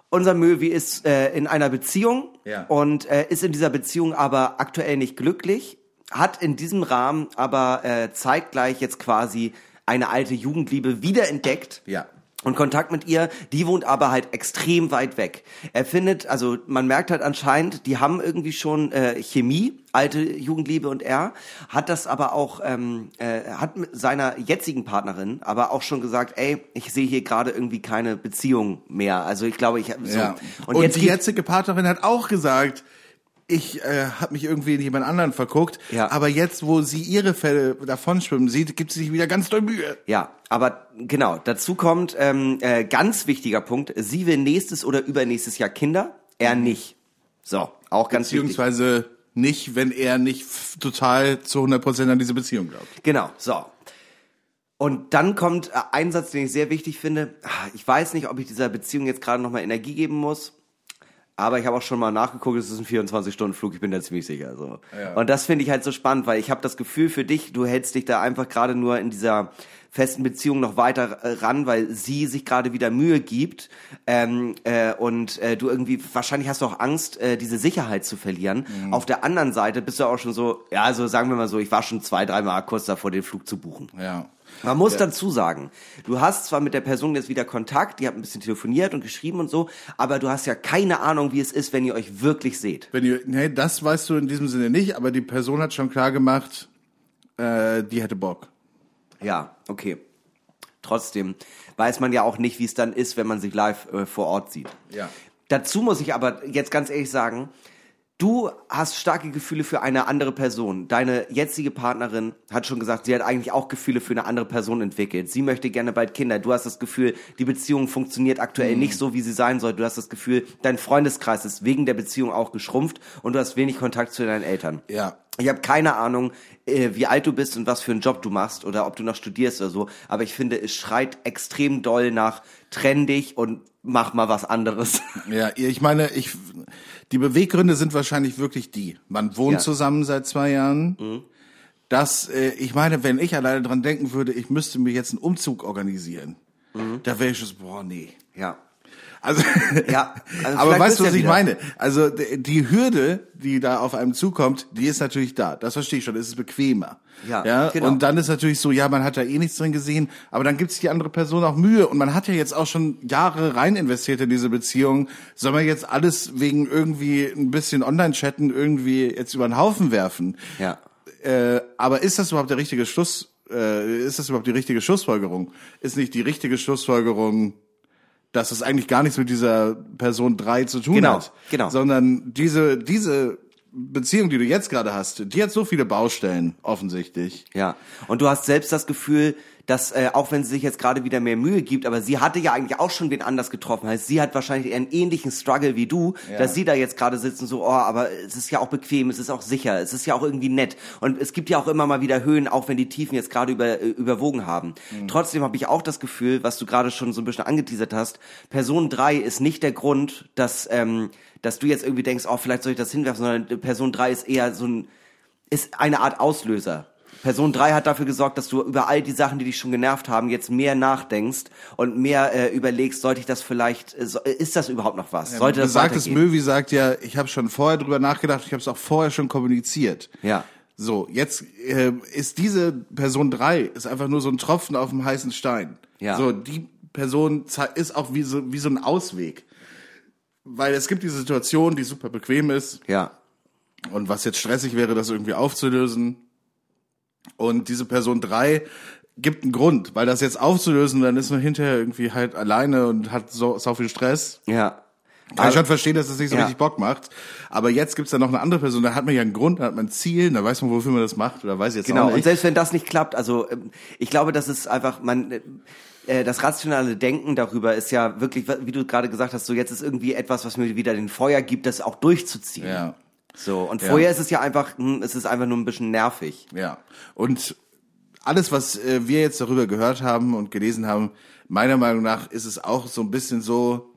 Unser Möwi ist äh, in einer Beziehung Ja. und äh, ist in dieser Beziehung aber aktuell nicht glücklich, hat in diesem Rahmen aber äh, zeitgleich jetzt quasi eine alte Jugendliebe wiederentdeckt. Ja. Und Kontakt mit ihr, die wohnt aber halt extrem weit weg. Er findet, also man merkt halt anscheinend, die haben irgendwie schon äh, Chemie, alte Jugendliebe und er, hat das aber auch, ähm, äh, hat mit seiner jetzigen Partnerin aber auch schon gesagt, ey, ich sehe hier gerade irgendwie keine Beziehung mehr. Also ich glaube, ich so. ja. Und, Und, jetzt die jetzige Partnerin hat auch gesagt, ich äh, habe mich irgendwie in jemand anderen verguckt, Ja. aber jetzt, wo sie ihre Fälle davon schwimmen sieht, gibt sie sich wieder ganz doll Mühe. Ja, aber genau, dazu kommt ähm, äh, ganz wichtiger Punkt, sie will nächstes oder übernächstes Jahr Kinder, er nicht. So, auch ganz wichtig. Beziehungsweise nicht, wenn er nicht total zu 100% an diese Beziehung glaubt. Genau, so. Und dann kommt äh, ein Satz, den ich sehr wichtig finde. Ah, Ich weiß nicht, ob ich dieser Beziehung jetzt gerade nochmal Energie geben muss. Aber ich habe auch schon mal nachgeguckt, es ist ein 24-Stunden-Flug, ich bin da ziemlich sicher. So. Ja. Und das finde ich halt so spannend, weil ich habe das Gefühl für dich, du hältst dich da einfach gerade nur in dieser festen Beziehung noch weiter äh, ran, weil sie sich gerade wieder Mühe gibt ähm, äh, und äh, du irgendwie, wahrscheinlich hast du auch Angst, äh, diese Sicherheit zu verlieren. Mhm. Auf der anderen Seite bist du auch schon so, ja, also sagen wir mal so, ich war schon zwei, dreimal kurz davor, den Flug zu buchen. Ja. Man muss dazu sagen, du hast zwar mit der Person jetzt wieder Kontakt, die hat ein bisschen telefoniert und geschrieben und so, aber du hast ja keine Ahnung, wie es ist, wenn ihr euch wirklich seht. Wenn ihr, nee, das weißt du in diesem Sinne nicht, aber die Person hat schon klar gemacht, äh, die hätte Bock. Ja, okay. trotzdem weiß man ja auch nicht, wie es dann ist, wenn man sich live äh, vor Ort sieht. Ja. Dazu muss ich aber jetzt ganz ehrlich sagen, du hast starke Gefühle für eine andere Person. Deine jetzige Partnerin hat schon gesagt, sie hat eigentlich auch Gefühle für eine andere Person entwickelt. Sie möchte gerne bald Kinder. Du hast das Gefühl, die Beziehung funktioniert aktuell nicht so, wie sie sein soll. Du hast das Gefühl, dein Freundeskreis ist wegen der Beziehung auch geschrumpft und du hast wenig Kontakt zu deinen Eltern. Ja. Ich habe keine Ahnung, äh, wie alt du bist und was für einen Job du machst oder ob du noch studierst oder so, aber ich finde, es schreit extrem doll nach trenn dich und mach mal was anderes. Ja, ich meine, ich, die Beweggründe sind wahrscheinlich wirklich die. Man wohnt Ja. zusammen seit zwei Jahren. Das, äh, ich meine, wenn ich alleine dran denken würde, ich müsste mir jetzt einen Umzug organisieren, da wäre ich schon so, boah, nee. Ja. Also, Ja, also aber weißt du, was ich wieder. meine? Also die Hürde, die da auf einem zukommt, die ist natürlich da. Das verstehe ich schon. Es ist bequemer. Ja, ja? genau. Und dann ist natürlich so, ja, man hat da eh nichts drin gesehen, aber dann gibt sich die andere Person auch Mühe und man hat ja jetzt auch schon Jahre rein investiert in diese Beziehung. Soll man jetzt alles wegen irgendwie ein bisschen Online-Chatten irgendwie jetzt über den Haufen werfen? Ja. Äh, aber ist das überhaupt der richtige Schluss? Äh, ist das überhaupt die richtige Schlussfolgerung? Ist nicht die richtige Schlussfolgerung, dass es eigentlich gar nichts mit dieser Person drei zu tun Genau, hat, genau. sondern diese diese Beziehung, die du jetzt gerade hast, die hat so viele Baustellen offensichtlich. Ja, und du hast selbst das Gefühl, dass äh, auch wenn sie sich jetzt gerade wieder mehr Mühe gibt, aber sie hatte ja eigentlich auch schon wen anders getroffen. Heißt, sie hat wahrscheinlich einen ähnlichen Struggle wie du, Ja. dass sie da jetzt gerade sitzt und so, oh, aber es ist ja auch bequem, es ist auch sicher, es ist ja auch irgendwie nett. Und es gibt ja auch immer mal wieder Höhen, auch wenn die Tiefen jetzt gerade über, äh, überwogen haben. Trotzdem habe ich auch das Gefühl, was du gerade schon so ein bisschen angeteasert hast, Person 3 ist nicht der Grund, dass, ähm, dass du jetzt irgendwie denkst, oh, vielleicht soll ich das hinwerfen, sondern Person 3 ist eher so ein, ist eine Art Auslöser. Person 3 hat dafür gesorgt, dass du über all die Sachen, die dich schon genervt haben, jetzt mehr nachdenkst und mehr äh, überlegst, sollte ich das vielleicht, äh, so- äh, ist das überhaupt noch was? sollte das Besagtes? Möwi sagt ja, ich habe schon vorher drüber nachgedacht, ich habe es auch vorher schon kommuniziert. Ja. So, jetzt äh, ist diese Person drei ist einfach nur so ein Tropfen auf dem heißen Stein. Ja. So, die Person ist auch wie so, wie so ein Ausweg. Weil es gibt diese Situation, die super bequem ist Ja. und was jetzt stressig wäre, das irgendwie aufzulösen. Und diese Person drei gibt einen Grund, weil das jetzt aufzulösen, dann ist man hinterher irgendwie halt alleine und hat so, so viel Stress. Ja. Kann ich schon verstehen, dass es nicht so Ja. richtig Bock macht. Aber jetzt gibt's da noch eine andere Person, da hat man ja einen Grund, da hat man ein Ziel, da weiß man, wofür man das macht, oder weiß ich jetzt Genau, auch und nicht. selbst wenn das nicht klappt, also ähm, ich glaube, das ist einfach, man, äh, äh, das rationale Denken darüber ist ja wirklich, wie du gerade gesagt hast, so jetzt ist irgendwie etwas, was mir wieder den Feuer gibt, das auch durchzuziehen. Ja. So, und Ja. vorher ist es ja einfach, hm, es ist einfach nur ein bisschen nervig. Ja. Und alles, was äh, wir jetzt darüber gehört haben und gelesen haben, meiner Meinung nach ist es auch so ein bisschen so,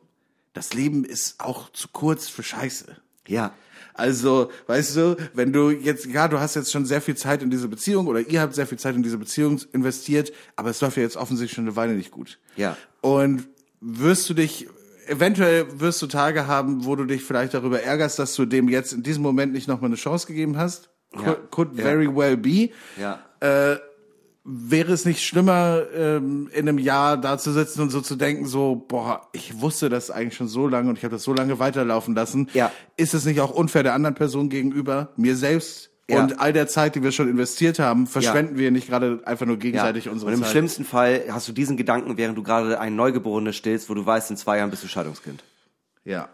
das Leben ist auch zu kurz für Scheiße. Ja. Also, weißt du, wenn du jetzt, ja, du hast jetzt schon sehr viel Zeit in diese Beziehung oder ihr habt sehr viel Zeit in diese Beziehung investiert, aber es läuft ja jetzt offensichtlich schon eine Weile nicht gut. Ja. Und wirst du dich, eventuell wirst du Tage haben, wo du dich vielleicht darüber ärgerst, dass du dem jetzt in diesem Moment nicht nochmal eine Chance gegeben hast? Ja. Could, could Ja. very well be. Ja. Wäre es nicht schlimmer, ähm, in einem Jahr da zu sitzen und so zu denken, so, boah, ich wusste das eigentlich schon so lange und ich habe das so lange weiterlaufen lassen. Ja. Ist es nicht auch unfair der anderen Person gegenüber, mir selbst Ja. und all der Zeit, die wir schon investiert haben, verschwenden wir nicht gerade einfach nur gegenseitig ja. unsere Und im Zeit? schlimmsten Fall hast du diesen Gedanken, während du gerade ein Neugeborenes stillst, wo du weißt, in zwei Jahren bist du Scheidungskind. Ja.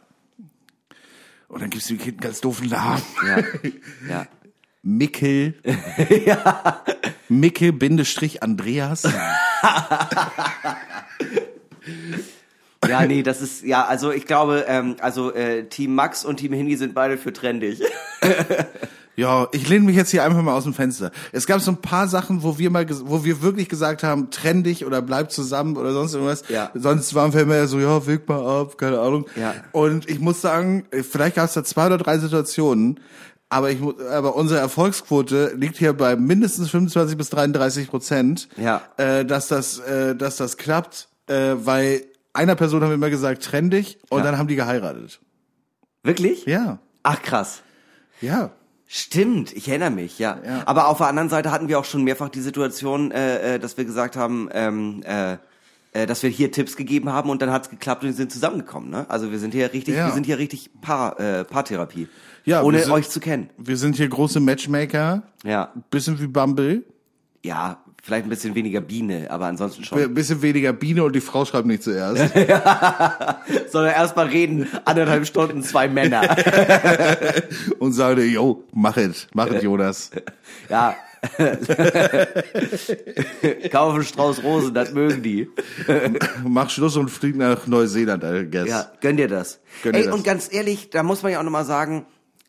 Und dann gibst du dem Kind einen ganz doofen Namen. Ja. ja. Mickel. Mickel Bindestrich Andreas. Ja, nee, das ist, ja, also ich glaube, ähm, also äh, Team Max und Team Hindi sind beide für trendig. Ja, ich lehne mich jetzt hier einfach mal aus dem Fenster. Es gab so ein paar Sachen, wo wir mal, wo wir wirklich gesagt haben, trenn dich oder bleib zusammen oder sonst irgendwas. Ja. Sonst waren wir immer so, ja, weg mal ab, keine Ahnung. Ja. Und ich muss sagen, vielleicht gab es da zwei oder drei Situationen, aber ich, aber unsere Erfolgsquote liegt hier bei mindestens 25 bis 33 Prozent, Ja. äh, dass das, äh, dass das klappt, äh, weil einer Person haben wir immer gesagt, trenn dich und Ja. dann haben die geheiratet. Wirklich? Ja, Ach krass. ja. Stimmt, ich erinnere mich, ja. Ja. Aber auf der anderen Seite hatten wir auch schon mehrfach die Situation, äh, äh, dass wir gesagt haben, ähm, äh, äh, dass wir hier Tipps gegeben haben und dann hat's geklappt und wir sind zusammengekommen. Ne? Also wir sind hier richtig, Ja. wir sind hier richtig Paar, äh, Paartherapie, Ja, ohne sind- euch zu kennen. Wir sind hier große Matchmaker, Ja, bisschen wie Bumble. ja, Vielleicht ein bisschen weniger Biene, aber ansonsten schon. Ein bisschen weniger Biene und die Frau schreibt nicht zuerst. Sondern erstmal reden, anderthalb Stunden, zwei Männer. und sagte, yo, mach es, mach es, Jonas. Ja. Kaufen Strauß Rosen, das mögen die. Mach Schluss und flieg nach Neuseeland, I guess. Ja, gönn dir das. Gönn dir Ey, das. und ganz ehrlich, da muss man ja auch nochmal sagen,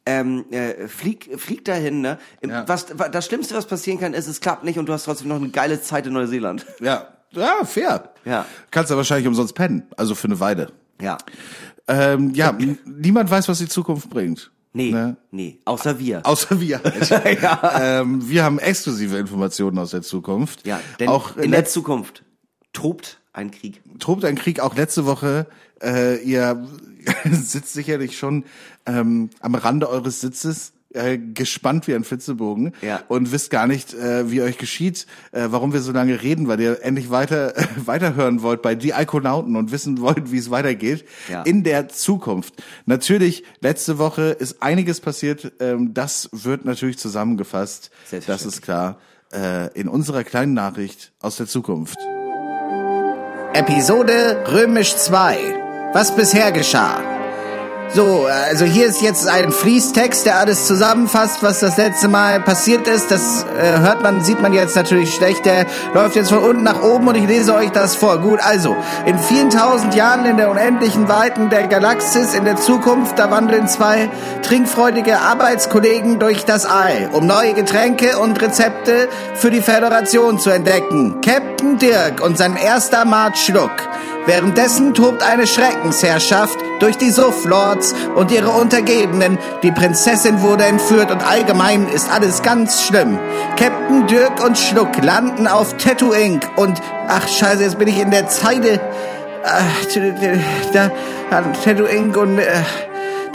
ähm, äh, flieg, flieg dahin, ne? Ja. Was, das Schlimmste, was passieren kann, ist, es klappt nicht und du hast trotzdem noch eine geile Zeit in Neuseeland. Ja, ja, fair. Ja. Kannst ja wahrscheinlich umsonst pennen, also für eine Weile. Ja. Ähm, ja, n- niemand weiß, was die Zukunft bringt. Nee, Ne? nee, außer wir. Außer wir. ähm, wir haben exklusive Informationen aus der Zukunft. Ja, denn auch in der letzt- Zukunft tobt ein Krieg. tobt ein Krieg auch letzte Woche. Äh, ihr sitzt sicherlich schon ähm, am Rande eures Sitzes. Äh, gespannt wie ein Flitzebogen Ja. und wisst gar nicht, äh, wie euch geschieht, äh, warum wir so lange reden, weil ihr endlich weiter weiterhören wollt bei die Alkonauten und wissen wollt, wie es weitergeht Ja. in der Zukunft. Natürlich, letzte Woche ist einiges passiert. Ähm, das wird natürlich zusammengefasst. Das ist klar. Äh, in unserer kleinen Nachricht aus der Zukunft. Episode Römisch 2. Was bisher geschah. So, also hier ist jetzt ein Fließtext, der alles zusammenfasst, was das letzte Mal passiert ist. Das äh, hört man, sieht man jetzt natürlich schlecht. Der läuft jetzt von unten nach oben und ich lese euch das vor. Gut, also, in vielen tausend Jahren in der unendlichen Weiten der Galaxis in der Zukunft, da wandeln zwei trinkfreudige Arbeitskollegen durch das All, um neue Getränke und Rezepte für die Föderation zu entdecken. Captain Dirk und sein erster Mart Schluck. Währenddessen tobt eine Schreckensherrschaft durch die Sufflords und ihre Untergebenen. Die Prinzessin wurde entführt und allgemein ist alles ganz schlimm. Captain Dirk und Schluck landen auf Tattoo Inc. und ach scheiße, jetzt bin ich in der Zeile. T- da, Tattoo Inc. und äh,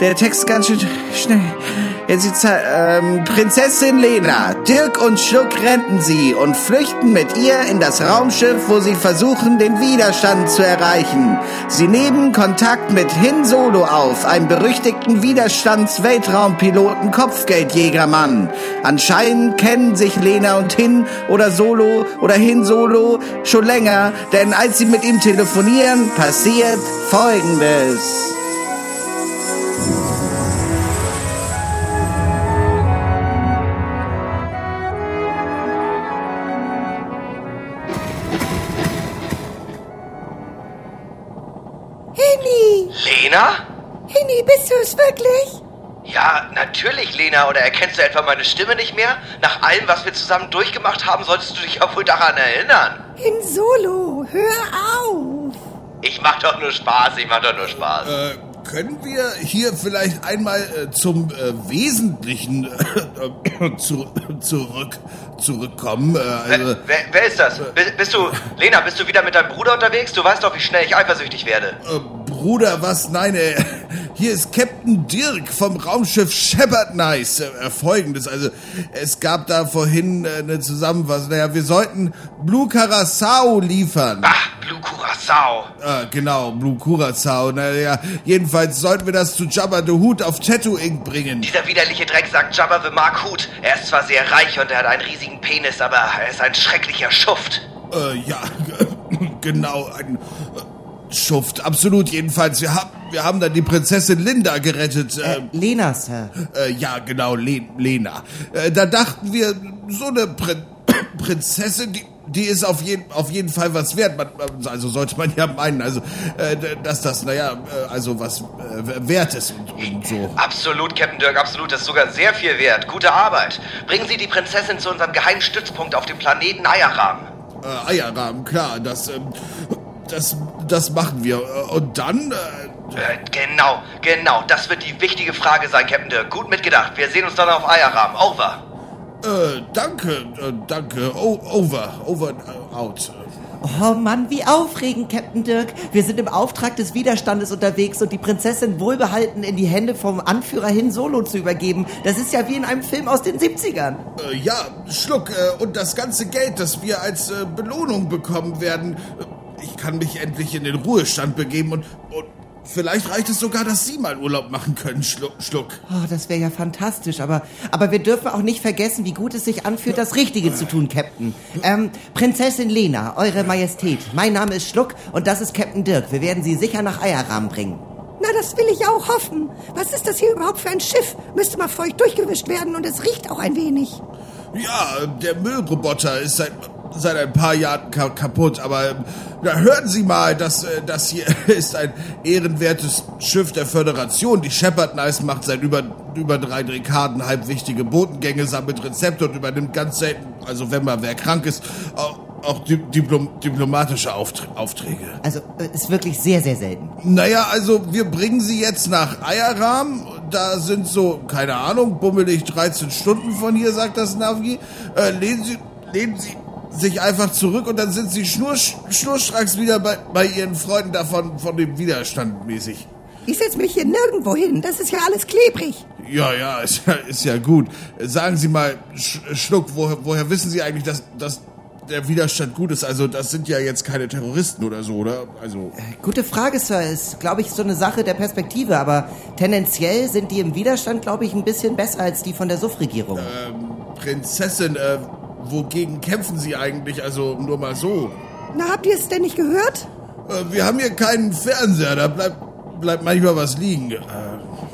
der Text ganz schön schnell. Jetzt die. Ähm, Prinzessin Lena, Dirk und Schluck retten sie und flüchten mit ihr in das Raumschiff, wo sie versuchen, den Widerstand zu erreichen. Sie nehmen Kontakt mit Hin Solo auf, einem berüchtigten Widerstands-Weltraumpiloten Kopfgeldjägermann. Anscheinend kennen sich Lena und Hin oder Solo oder Hin Solo schon länger, denn als sie mit ihm telefonieren, passiert Folgendes. Lena? Henny, bist du es wirklich? Ja, natürlich, Lena. Oder erkennst du etwa meine Stimme nicht mehr? Nach allem, was wir zusammen durchgemacht haben, solltest du dich ja wohl daran erinnern. In Solo, hör auf! Ich mach doch nur Spaß, ich mach doch nur Spaß. Äh, können wir hier vielleicht einmal äh, zum äh, Wesentlichen äh, zu, zurück, zurückkommen? Äh, also, wer, wer, wer ist das? Bist, bist du, Lena, bist du wieder mit deinem Bruder unterwegs? Du weißt doch, wie schnell ich eifersüchtig werde. äh, Bruder, was? Nein, äh, hier ist Captain Dirk vom Raumschiff Shepard Nice. Äh, Folgendes, also es gab da vorhin äh, eine Zusammenfassung. Naja, wir sollten Blue Curacao liefern. Ach, Blue Curacao. Ah, genau, Blue Curacao. Naja, jedenfalls sollten wir das zu Jabba the Hutt auf Tattoo Inc. bringen. Dieser widerliche Drecksack Jabba the Mark Hood. Er ist zwar sehr reich und er hat einen riesigen Penis, aber er ist ein schrecklicher Schuft. Äh, ja, genau, ein äh, Schuft, absolut. Jedenfalls, wir haben, wir haben dann die Prinzessin Linda gerettet. Äh, Lena, Sir. äh, ja, genau, Le Lena. Äh, da dachten wir, so eine Prin Prinzessin, die, die ist auf jeden, auf jeden Fall was wert. Man, also sollte man ja meinen, also, äh, dass das, naja, äh, also was äh, wert ist und, und so. Absolut, Captain Dirk, absolut. Das ist sogar sehr viel wert. Gute Arbeit. Bringen Sie die Prinzessin zu unserem geheimen Stützpunkt auf dem Planeten Eierrahmen. Äh, Eierrahmen, klar, das, ähm, das, das machen wir. Äh, Und dann, äh, Äh, genau, genau. Das wird die wichtige Frage sein, Captain Dirk. Gut mitgedacht. Wir sehen uns dann auf Eierrahmen. Over. Äh, danke, äh, danke. O over, over, äh, out. Oh Mann, wie aufregend, Captain Dirk. Wir sind im Auftrag des Widerstandes unterwegs und die Prinzessin wohlbehalten in die Hände vom Anführer hin Solo zu übergeben. Das ist ja wie in einem Film aus den 70ern. Äh, ja, Schluck, äh, und das ganze Geld, das wir als äh, Belohnung bekommen werden. Ich kann mich endlich in den Ruhestand begeben und, und Vielleicht reicht es sogar, dass Sie mal Urlaub machen können, Schluck. Schluck. Oh, das wäre ja fantastisch, aber, aber wir dürfen auch nicht vergessen, wie gut es sich anfühlt, das Richtige zu tun, Captain. Ähm, Prinzessin Lena, Eure Majestät, mein Name ist Schluck und das ist Captain Dirk. Wir werden Sie sicher nach Eierrahmen bringen. Na, das will ich auch hoffen. Was ist das hier überhaupt für ein Schiff? Müsste mal feucht durchgewischt werden und es riecht auch ein wenig. Ja, der Müllroboter ist seit, seit ein paar Jahren ka kaputt, aber na, hören Sie mal, das, äh, das hier ist ein ehrenwertes Schiff der Föderation. Die Shepard Nice macht seit über, über drei Dekaden halbwichtige Botengänge, sammelt Rezepte und übernimmt ganz selten, also wenn mal wer krank ist, auch, auch di Diplom diplomatische Auft Aufträge. Also, äh, ist wirklich sehr, sehr selten. Naja, also wir bringen sie jetzt nach Eierrahm. Da sind so, keine Ahnung, bummelig 13 Stunden von hier, sagt das Navi. Äh, lehnen Sie, lehnen Sie sich einfach zurück und dann sind Sie schnursch, schnurstracks wieder bei, bei Ihren Freunden davon, von dem Widerstand mäßig. Ich setze mich hier nirgendwo hin. Das ist ja alles klebrig. Ja, ja, ist ja, ist ja gut. Sagen Sie mal, Sch Schluck, woher, woher wissen Sie eigentlich, dass, dass der Widerstand gut ist? Also, das sind ja jetzt keine Terroristen oder so, oder? Also. Gute Frage, Sir. Ist, glaube ich, so eine Sache der Perspektive. Aber tendenziell sind die im Widerstand, glaube ich, ein bisschen besser als die von der Suff-Regierung. Ähm, Prinzessin, äh, wogegen kämpfen Sie eigentlich? Also, nur mal so. Na, habt ihr es denn nicht gehört? Äh, wir haben hier keinen Fernseher, da bleibt, bleibt manchmal was liegen. Äh,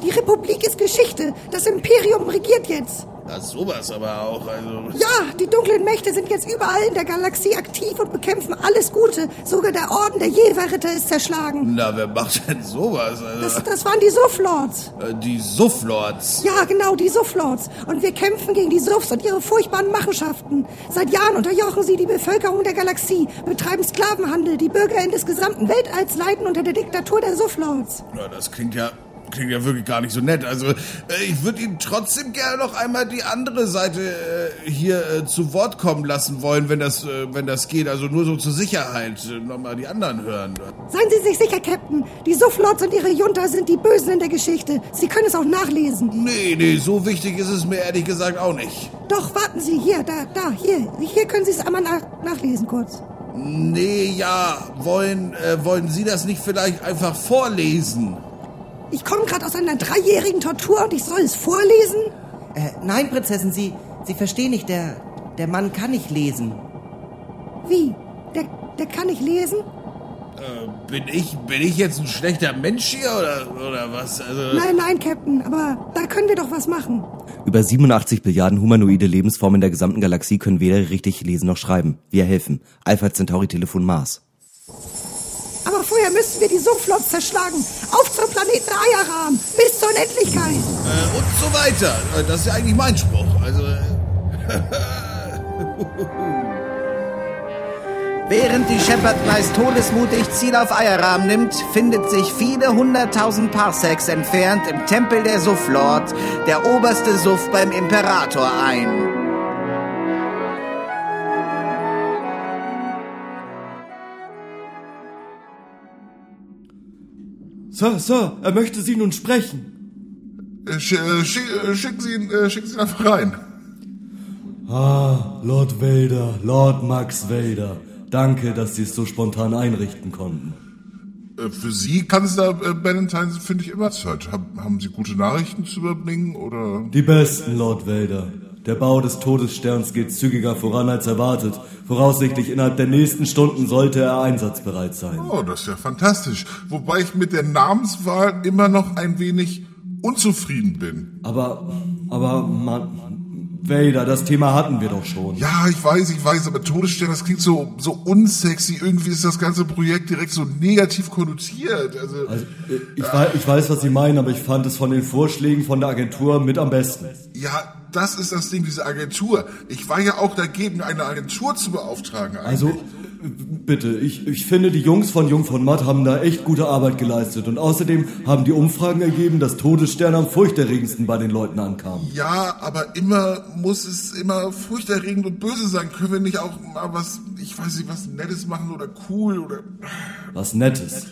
Die Republik ist Geschichte. Das Imperium regiert jetzt. Na, sowas aber auch, also. Ja, die dunklen Mächte sind jetzt überall in der Galaxie aktiv und bekämpfen alles Gute. Sogar der Orden der Jever-Ritter ist zerschlagen. Na, wer macht denn sowas? Also, Das, das waren die Sufflords. äh, die Sufflords. Ja, genau, die Sufflords. Und wir kämpfen gegen die Suffs und ihre furchtbaren Machenschaften. Seit Jahren unterjochen sie die Bevölkerung der Galaxie, betreiben Sklavenhandel, die BürgerInnen des gesamten Weltalls leiden unter der Diktatur der Sufflords. Ja, das klingt ja, klingt ja wirklich gar nicht so nett. Also, äh, ich würde Ihnen trotzdem gerne noch einmal die andere Seite äh, hier äh, zu Wort kommen lassen wollen, wenn das, äh, wenn das geht. Also nur so zur Sicherheit. Äh, Nochmal die anderen hören. Seien Sie sich sicher, Captain. Die Sufflords und ihre Junta sind die Bösen in der Geschichte. Sie können es auch nachlesen. Nee, nee, so wichtig ist es mir ehrlich gesagt auch nicht. Doch, warten Sie, hier, da, da, hier. Hier können Sie es einmal nach, nachlesen kurz. Nee, ja, wollen, äh, wollen Sie das nicht vielleicht einfach vorlesen? Ich komme gerade aus einer dreijährigen Tortur und ich soll es vorlesen? Äh, nein, Prinzessin, Sie, Sie verstehen nicht, der, der Mann kann nicht lesen. Wie? Der, der kann nicht lesen? Äh, bin ich, bin ich jetzt ein schlechter Mensch hier oder, oder was? Also, Nein, nein, Captain, aber da können wir doch was machen. Über 87 Billiarden humanoide Lebensformen in der gesamten Galaxie können weder richtig lesen noch schreiben. Wir helfen. Alpha Centauri Telefon Mars. Vorher müssen wir die Sumpflords zerschlagen. Auf zum Planeten Eierrahmen. Bis zur Unendlichkeit. äh, und so weiter. Äh, Das ist ja eigentlich mein Spruch. Also, äh, Während die Shepard Nice todesmutig Ziel auf Eierrahmen nimmt, findet sich viele hunderttausend Parsecs entfernt im Tempel der Sufflord der oberste Suff beim Imperator ein. Sir, Sir, er möchte Sie nun sprechen. Äh, sch, äh, schick, äh, schicken Sie ihn, äh, schicken Sie ihn einfach rein. Ah, Lord Vader, Lord Max Vader. Danke, dass Sie es so spontan einrichten konnten. Für Sie, Kanzler Ballantyne, finde ich immer Zeit. Hab, haben Sie gute Nachrichten zu überbringen oder? Die besten, Lord Vader. Der Bau des Todessterns geht zügiger voran als erwartet. Voraussichtlich innerhalb der nächsten Stunden sollte er einsatzbereit sein. Oh, das ist ja fantastisch. Wobei ich mit der Namenswahl immer noch ein wenig unzufrieden bin. Aber, aber, Mann, Vader, das Thema hatten wir doch schon. Ja, ich weiß, ich weiß, aber Todesstern, das klingt so, so unsexy. Irgendwie ist das ganze Projekt direkt so negativ konnotiert. Also, Also, ich, wei- ich weiß, was Sie meinen, aber ich fand es von den Vorschlägen von der Agentur mit am besten. ja, das ist das Ding, diese Agentur. Ich war ja auch dagegen, eine Agentur zu beauftragen. eigentlich. Also, bitte, ich, ich finde, die Jungs von Jung von Matt haben da echt gute Arbeit geleistet. Und außerdem haben die Umfragen ergeben, dass Todesstern am furchterregendsten bei den Leuten ankam. Ja, aber immer muss es immer furchterregend und böse sein. Können wir nicht auch mal was, ich weiß nicht, was Nettes machen oder cool oder Was Nettes.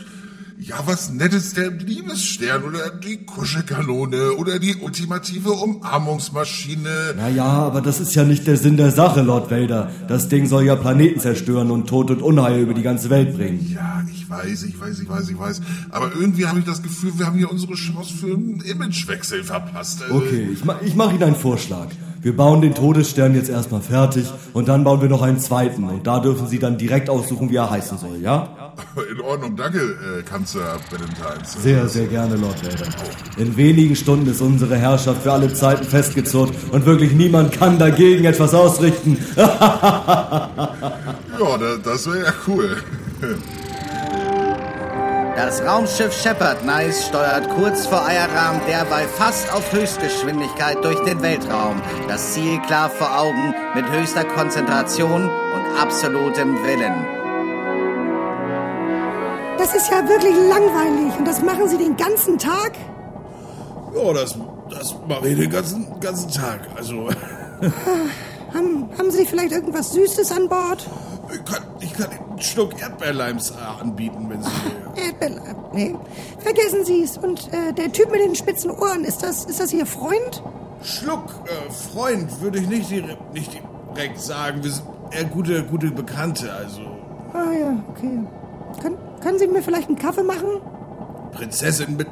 Ja, was Nettes, der Liebesstern oder die Kuschelkanone oder die ultimative Umarmungsmaschine. Naja, aber das ist ja nicht der Sinn der Sache, Lord Vader. Das Ding soll ja Planeten zerstören und Tod und Unheil über die ganze Welt bringen. Ja, ich weiß, ich weiß, ich weiß, ich weiß. Aber irgendwie habe ich das Gefühl, wir haben hier unsere Chance für einen Imagewechsel verpasst. Also, Okay, ich, ma ich mache Ihnen einen Vorschlag. Wir bauen den Todesstern jetzt erstmal fertig und dann bauen wir noch einen zweiten. Und da dürfen Sie dann direkt aussuchen, wie er heißen soll, ja? In Ordnung, danke, äh, Kanzler Valentines. Sehr, sehr gerne, Lord Vader. In wenigen Stunden ist unsere Herrschaft für alle Zeiten festgezurrt und wirklich niemand kann dagegen etwas ausrichten. Ja, da, das wäre ja cool. Das Raumschiff Shepard Nice steuert kurz vor Eierrahm derweil fast auf Höchstgeschwindigkeit durch den Weltraum. Das Ziel klar vor Augen, mit höchster Konzentration und absolutem Willen. Das ist ja wirklich langweilig. Und das machen Sie den ganzen Tag? Ja, das, das mache ich den ganzen, ganzen Tag. Also, Haben, haben Sie vielleicht irgendwas Süßes an Bord? ich kann, ich kann einen Schluck Erdbeerleims äh, anbieten, wenn Sie... Erdbeerleim. Nee. Vergessen Sie es. Und äh, der Typ mit den spitzen Ohren, ist das, ist das Ihr Freund? Schluck, äh, Freund, würde ich nicht, direkt- nicht direkt sagen. Wir sind eher gute, gute Bekannte, also... Ah ja, okay. Können, können Sie mir vielleicht einen Kaffee machen? Prinzessin, mit,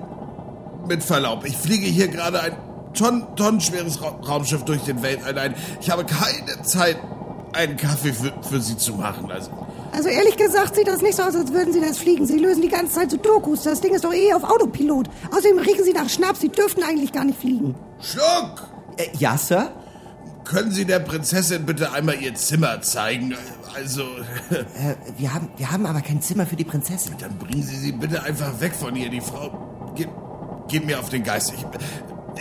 mit Verlaub, ich fliege hier gerade ein Tonnen, tonnenschweres Ra Raumschiff durch den Weltall. Nein, ich habe keine Zeit, einen Kaffee für, für Sie zu machen. Also, Also ehrlich gesagt sieht das nicht so aus, als würden Sie das fliegen. Sie lösen die ganze Zeit so Dokus. Das Ding ist doch eh auf Autopilot. Außerdem riechen Sie nach Schnaps. Sie dürften eigentlich gar nicht fliegen. Schluck! Äh, ja, Sir? Können Sie der Prinzessin bitte einmal ihr Zimmer zeigen? Also, Äh, wir, haben, wir haben aber kein Zimmer für die Prinzessin. dann bringen Sie sie bitte einfach weg von hier. Die Frau geht, geht mir auf den Geist. Ich,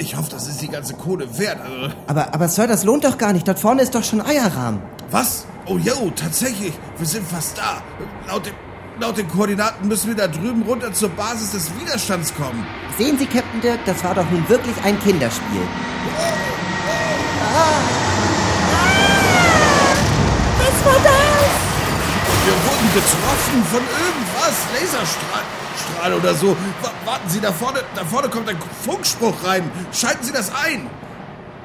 ich hoffe, das ist die ganze Kohle wert. Also, Aber, aber Sir, das lohnt doch gar nicht. Dort vorne ist doch schon Eierrahmen. was? Oh, yo, tatsächlich. Wir sind fast da. Laut, dem, laut den Koordinaten müssen wir da drüben runter zur Basis des Widerstands kommen. Sehen Sie, Captain Dirk, das war doch nun wirklich ein Kinderspiel. Was war das? Wir wurden getroffen von irgendwas. Laserstrahl Strahl oder so. Wa- Warten Sie, da vorne, da vorne kommt ein Funkspruch rein. Schalten Sie das ein.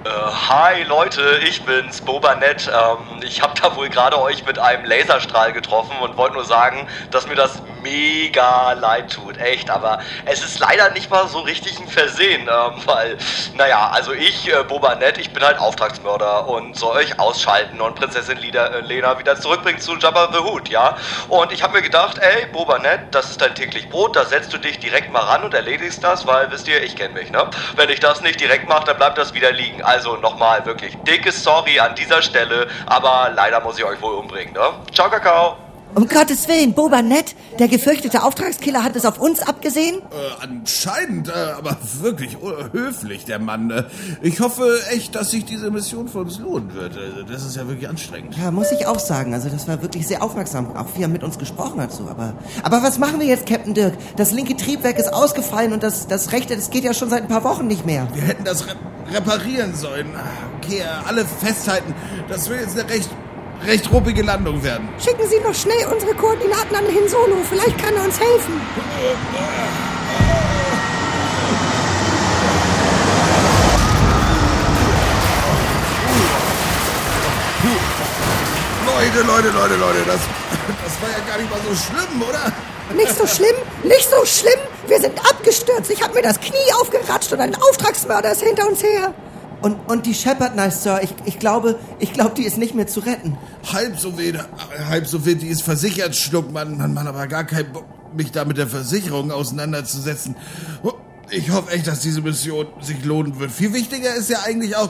Äh, hi Leute, ich bin's, Boba Nett. Ähm, ich hab da wohl gerade euch mit einem Laserstrahl getroffen und wollte nur sagen, dass mir das mega leid tut, echt. Aber es ist leider nicht mal so richtig ein Versehen, ähm, weil, naja, also ich, äh, Boba Nett, ich bin halt Auftragsmörder und soll euch ausschalten und Prinzessin Lida, äh, Lena wieder zurückbringen zu Jabba the Hutt, ja? Und ich hab mir gedacht, ey, Boba Nett, das ist dein täglich Brot, da setzt du dich direkt mal ran und erledigst das, weil, wisst ihr, ich kenn mich, ne? Wenn ich das nicht direkt mache, dann bleibt das wieder liegen. Also nochmal wirklich dickes Sorry an dieser Stelle, aber leider muss ich euch wohl umbringen, ne? Ciao, Kakao. Um Gottes Willen, Boba Nett, der gefürchtete Auftragskiller hat es auf uns abgesehen? Äh, anscheinend, äh, aber wirklich äh, höflich, der Mann. Äh, Ich hoffe echt, dass sich diese Mission für uns lohnen wird. Also, das ist ja wirklich anstrengend. Ja, muss ich auch sagen. Also das war wirklich sehr aufmerksam, auch wie er mit uns gesprochen hat. So. Aber, aber was machen wir jetzt, Captain Dirk? Das linke Triebwerk ist ausgefallen und das, das rechte, das geht ja schon seit ein paar Wochen nicht mehr. Wir hätten das re reparieren sollen. Okay, alle festhalten. Das wird jetzt eine recht, recht ruppige Landung werden. Schicken Sie noch schnell unsere Koordinaten an Hin Solo. Vielleicht kann er uns helfen. Leute, Leute, Leute, Leute, das, das war ja gar nicht mal so schlimm, oder? Nicht so schlimm, nicht so schlimm. Wir sind abgestürzt. Ich habe mir das Knie aufgeratscht und ein Auftragsmörder ist hinter uns her. Und, und die Shepard Nice, Sir, ich, ich glaube, ich glaube, die ist nicht mehr zu retten. Halb so wild, halb so wild, die ist versichert, Schluck, Mann, Mann, Mann, aber gar kein Bock, mich da mit der Versicherung auseinanderzusetzen. Ich hoffe echt, dass diese Mission sich lohnen wird. Viel wichtiger ist ja eigentlich auch,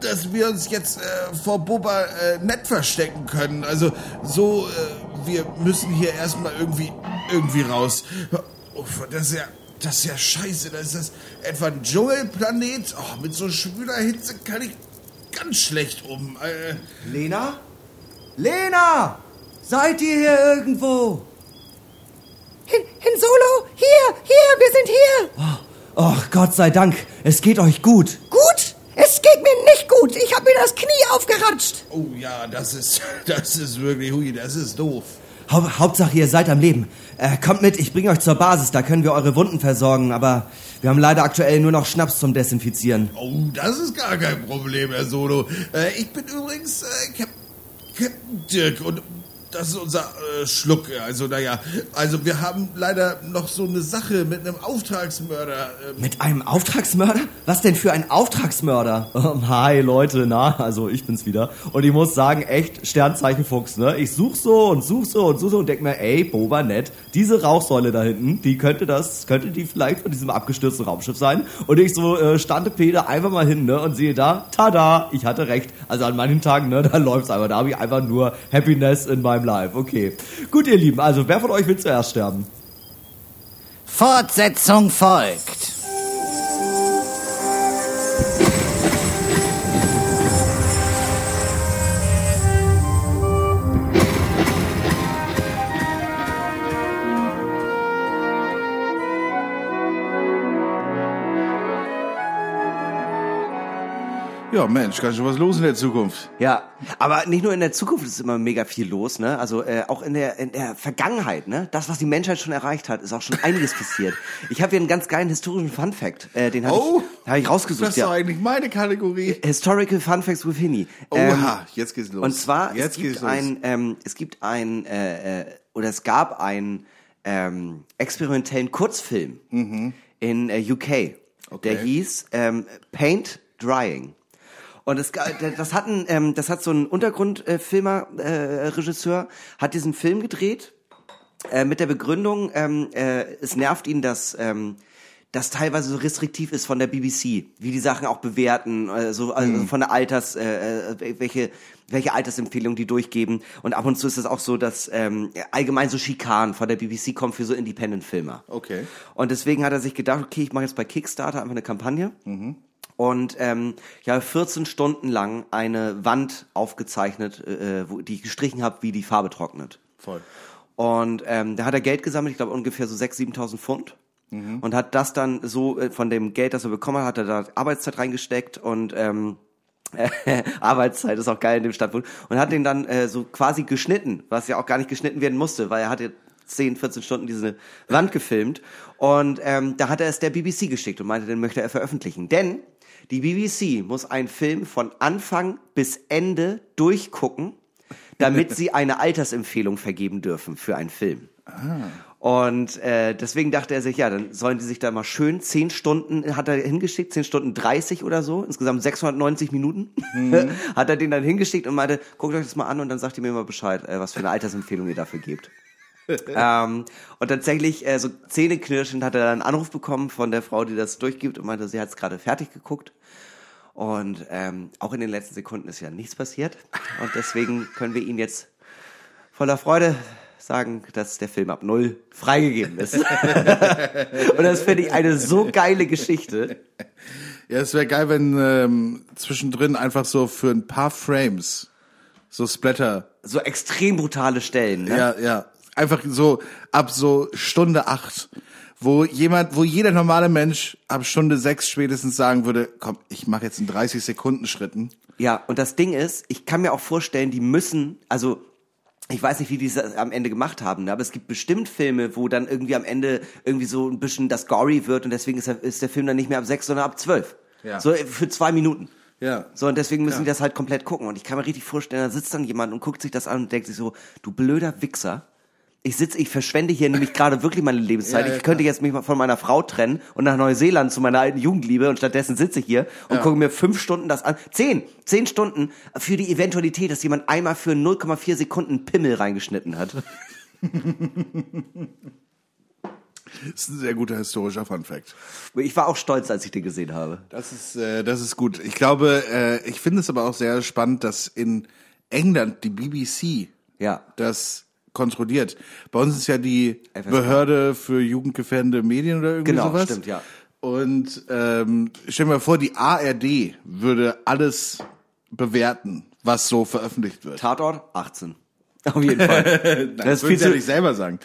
dass wir uns jetzt äh, vor Boba äh, nett verstecken können. Also so, äh, wir müssen hier erstmal irgendwie, irgendwie raus. Uff, das ist ja, das ist ja scheiße. Das ist das etwa ein Dschungelplanet? Oh, mit so schwüler Hitze kann ich ganz schlecht um. Äh, Lena? Lena! Seid ihr hier irgendwo? Hin, Hin Solo, hier, hier, wir sind hier. Ach, Gott sei Dank, es geht euch gut. Gut? Es geht mir nicht gut. Ich habe mir das Knie aufgeratscht. Oh ja, das ist, das ist wirklich, hui, das ist doof. Hau Hauptsache, ihr seid am Leben. Äh, kommt mit, ich bringe euch zur Basis, da können wir eure Wunden versorgen, aber wir haben leider aktuell nur noch Schnaps zum Desinfizieren. Oh, das ist gar kein Problem, Herr Solo. Äh, ich bin übrigens äh, Cap Captain Dirk und das ist unser äh, Schluck. Also, naja, also wir haben leider noch so eine Sache mit einem Auftragsmörder. Ähm, Mit einem Auftragsmörder? Was denn für ein Auftragsmörder? Ähm, Hi Leute, na, also ich bin's wieder. Und ich muss sagen, echt Sternzeichen Fuchs, ne? Ich such so und such so und such so und denk mir, ey, Boba nett, diese Rauchsäule da hinten, die könnte das, könnte die vielleicht von diesem abgestürzten Raumschiff sein. Und ich so äh, stande Peter einfach mal hin, ne? Und sehe da, tada, ich hatte recht. Also an manchen Tagen, ne, da läuft's einfach. Da habe ich einfach nur Happiness in meinem Life. Okay. Gut, ihr Lieben, also wer von euch will zuerst sterben? Fortsetzung folgt. Ja, Mensch, kann schon was los in der Zukunft. Ja, aber nicht nur in der Zukunft ist immer mega viel los, ne? Also äh, auch in der in der Vergangenheit, ne? Das, was die Menschheit schon erreicht hat, ist auch schon einiges passiert. Ich habe hier einen ganz geilen historischen Fun Fact, äh, den habe Oh, ich, hab ich rausgesucht. Das ist ja. doch eigentlich meine Kategorie. Historical Fun Facts with Hinny. Ähm, Oha, jetzt geht's los. Und zwar jetzt es gibt ein ähm, es gibt ein äh, äh, oder es gab einen ähm, experimentellen Kurzfilm in äh, UK. Der Okay. hieß ähm, Paint Drying. Und ga- das hat ein, ähm, das hat so ein Untergrundfilmer, äh, Regisseur, hat diesen Film gedreht äh, mit der Begründung, ähm, äh, es nervt ihn, dass ähm, das teilweise so restriktiv ist von der BBC, wie die Sachen auch bewerten, äh, so also von der Alters, äh, äh, welche welche Altersempfehlungen die durchgeben. Und ab und zu ist es auch so, dass ähm, allgemein so Schikanen von der BBC kommen für so Independent-Filmer. Okay. Und deswegen hat er sich gedacht, okay, ich mache jetzt bei Kickstarter einfach eine Kampagne. Und ähm, ja, 14 Stunden lang eine Wand aufgezeichnet, äh, wo die ich gestrichen habe, wie die Farbe trocknet. Voll. Und ähm, da hat er Geld gesammelt, ich glaube ungefähr so 6.000, 7.000 Pfund. Und hat das dann so äh, von dem Geld, das er bekommen hat, hat er da Arbeitszeit reingesteckt und ähm, Arbeitszeit ist auch geil in dem Stadtpunkt und hat den dann äh, so quasi geschnitten, was ja auch gar nicht geschnitten werden musste, weil er hatte 10, 14 Stunden diese Wand gefilmt und ähm, da hat er es der BBC geschickt und meinte, den möchte er veröffentlichen. Denn die BBC muss einen Film von Anfang bis Ende durchgucken, damit sie eine Altersempfehlung vergeben dürfen für einen Film. Und äh, deswegen dachte er sich, ja, dann sollen die sich da mal schön zehn Stunden, hat er hingeschickt, zehn Stunden 30 oder so, insgesamt 690 Minuten, hat er den dann hingeschickt und meinte, guckt euch das mal an und dann sagt ihr mir mal Bescheid, äh, was für eine Altersempfehlung ihr dafür gebt. ähm, und tatsächlich, äh, so zähneknirschend hat er dann einen Anruf bekommen von der Frau, die das durchgibt und meinte, sie hat es gerade fertig geguckt. Und ähm, auch in den letzten Sekunden ist ja nichts passiert. Und deswegen können wir Ihnen jetzt voller Freude sagen, dass der Film ab null freigegeben ist. und das finde ich eine so geile Geschichte. Ja, es wäre geil, wenn ähm, zwischendrin einfach so für ein paar Frames so Splatter. So extrem brutale Stellen. Ne? Ja, ja. Einfach so ab so Stunde acht, wo jemand, wo jeder normale Mensch ab Stunde sechs spätestens sagen würde, komm, ich mache jetzt in 30 Sekunden Schritten. Ja, und das Ding ist, ich kann mir auch vorstellen, die müssen, also ich weiß nicht, wie die es am Ende gemacht haben, ne, aber es gibt bestimmt Filme, wo dann irgendwie am Ende irgendwie so ein bisschen das gory wird und deswegen ist der, ist der Film dann nicht mehr ab sechs, sondern ab zwölf. Ja. So für zwei Minuten. Ja. So, und deswegen müssen Ja. die das halt komplett gucken. Und ich kann mir richtig vorstellen, da sitzt dann jemand und guckt sich das an und denkt sich so, du blöder Wichser. Ich sitze, ich verschwende hier nämlich gerade wirklich meine Lebenszeit. Ja, ja, ich könnte jetzt mich mal von meiner Frau trennen und nach Neuseeland zu meiner alten Jugendliebe und stattdessen sitze ich hier und gucke mir fünf Stunden das an. Zehn! Zehn Stunden für die Eventualität, dass jemand einmal für 0,4 Sekunden Pimmel reingeschnitten hat. Das ist ein sehr guter historischer Fun Fact. Ich war auch stolz, als ich den gesehen habe. Das ist, äh, das ist gut. Ich glaube, äh, ich finde es aber auch sehr spannend, dass in England die BBC Ja. das kontrolliert. Bei uns ist ja die FSK. Behörde für jugendgefährdende Medien oder irgendwie Genau, sowas. stimmt, ja. Und ähm, stell mal vor, die ARD würde alles bewerten, was so veröffentlicht wird. Tatort 18. Auf jeden Fall. Nein, das würden sie ja nicht selber sagen.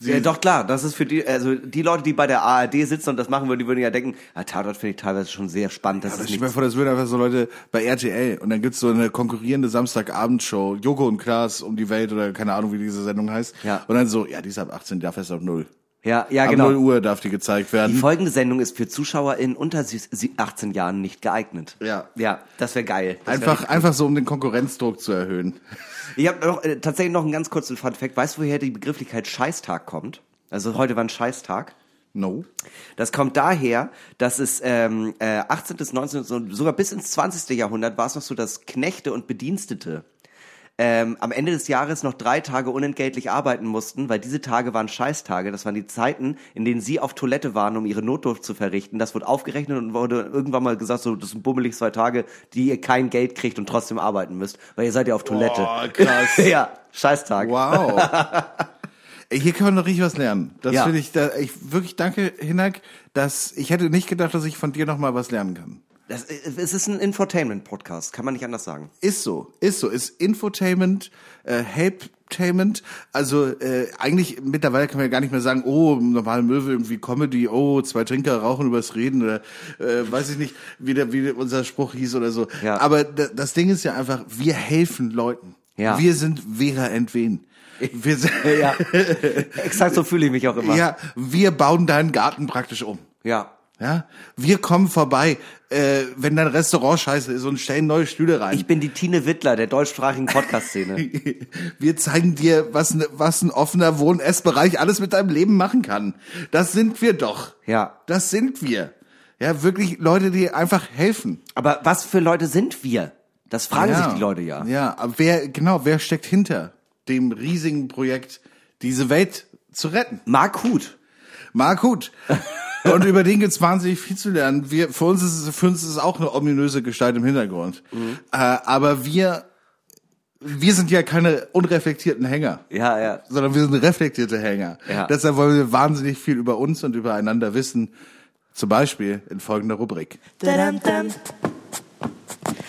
Ja, doch klar, das ist für die, also die Leute, die bei der ARD sitzen und das machen würden, die würden ja denken, ja, Tatort finde ich teilweise schon sehr spannend. Das Ja, ist mal nicht vor, das würden einfach so Leute bei RTL und dann gibt's so eine konkurrierende Samstagabendshow, Joko und Klaas um die Welt oder keine Ahnung, wie diese Sendung heißt. Ja. Und dann so, ja, die ist ab 18, darf erst auf null. Ja, ja, Ab genau. 0 Uhr darf die gezeigt Die werden. folgende Sendung ist für Zuschauer in unter sie- sie- 18 Jahren nicht geeignet. Ja. Ja, das wäre geil. Das wär Einfach, einfach so, um den Konkurrenzdruck zu erhöhen. Ich habe noch, äh, tatsächlich noch einen ganz kurzen Fun Fact. Weißt du, woher die Begrifflichkeit Scheißtag kommt? Also heute war ein Scheißtag. No. Das kommt daher, dass es ähm, äh, 18. bis 19. so- sogar bis ins 20. Jahrhundert war es noch so, dass Knechte und Bedienstete ähm, am Ende des Jahres noch drei Tage unentgeltlich arbeiten mussten, weil diese Tage waren Scheißtage. Das waren die Zeiten, in denen sie auf Toilette waren, um ihre Notdurft zu verrichten. Das wurde aufgerechnet und wurde irgendwann mal gesagt, so das sind bummelig zwei Tage, die ihr kein Geld kriegt und trotzdem arbeiten müsst, weil ihr seid ja auf Toilette. Boah, krass. ja, Scheißtag. Wow. Hier kann man noch richtig was lernen. Das Ja. finde ich, da, ich wirklich danke, Hinak, dass ich hätte nicht gedacht, dass ich von dir noch mal was lernen kann. Das, äh, es ist ein Infotainment-Podcast, kann man nicht anders sagen. Ist so, ist so, ist Infotainment, äh, Helptainment. Also äh, eigentlich mittlerweile kann man ja gar nicht mehr sagen, oh, normale Möwe irgendwie Comedy, oh, zwei Trinker rauchen übers Reden oder äh, weiß ich nicht, wie der, wie unser Spruch hieß oder so. Ja. Aber da, das Ding ist ja einfach, wir helfen Leuten. Ja. Wir sind Vera Entwen. Wir sind, Ja, exakt so fühle ich mich auch immer. ja, wir bauen deinen Garten praktisch um. ja. Ja, wir kommen vorbei, äh, wenn dein Restaurant scheiße ist und stellen neue Stühle rein. Ich bin die Tine Wittler der deutschsprachigen Podcast-Szene. Wir zeigen dir, was, was ein offener Wohn-Essbereich alles mit deinem Leben machen kann. Das sind wir doch. Ja. Das sind wir. Ja, wirklich Leute, die einfach helfen. Aber was für Leute sind wir? Das fragen ja. sich die Leute ja. Ja, aber wer, genau, wer steckt hinter dem riesigen Projekt, diese Welt zu retten? Mark Huth. Mark Huth. Und über den gibt's wahnsinnig viel zu lernen. Wir, für uns ist es, für uns ist es auch eine ominöse Gestalt im Hintergrund. Mhm. Äh, aber wir, wir sind ja keine unreflektierten Hänger. Ja, ja. sondern wir sind reflektierte Hänger. Ja. Deshalb wollen wir wahnsinnig viel über uns und übereinander wissen. Zum Beispiel in folgender Rubrik.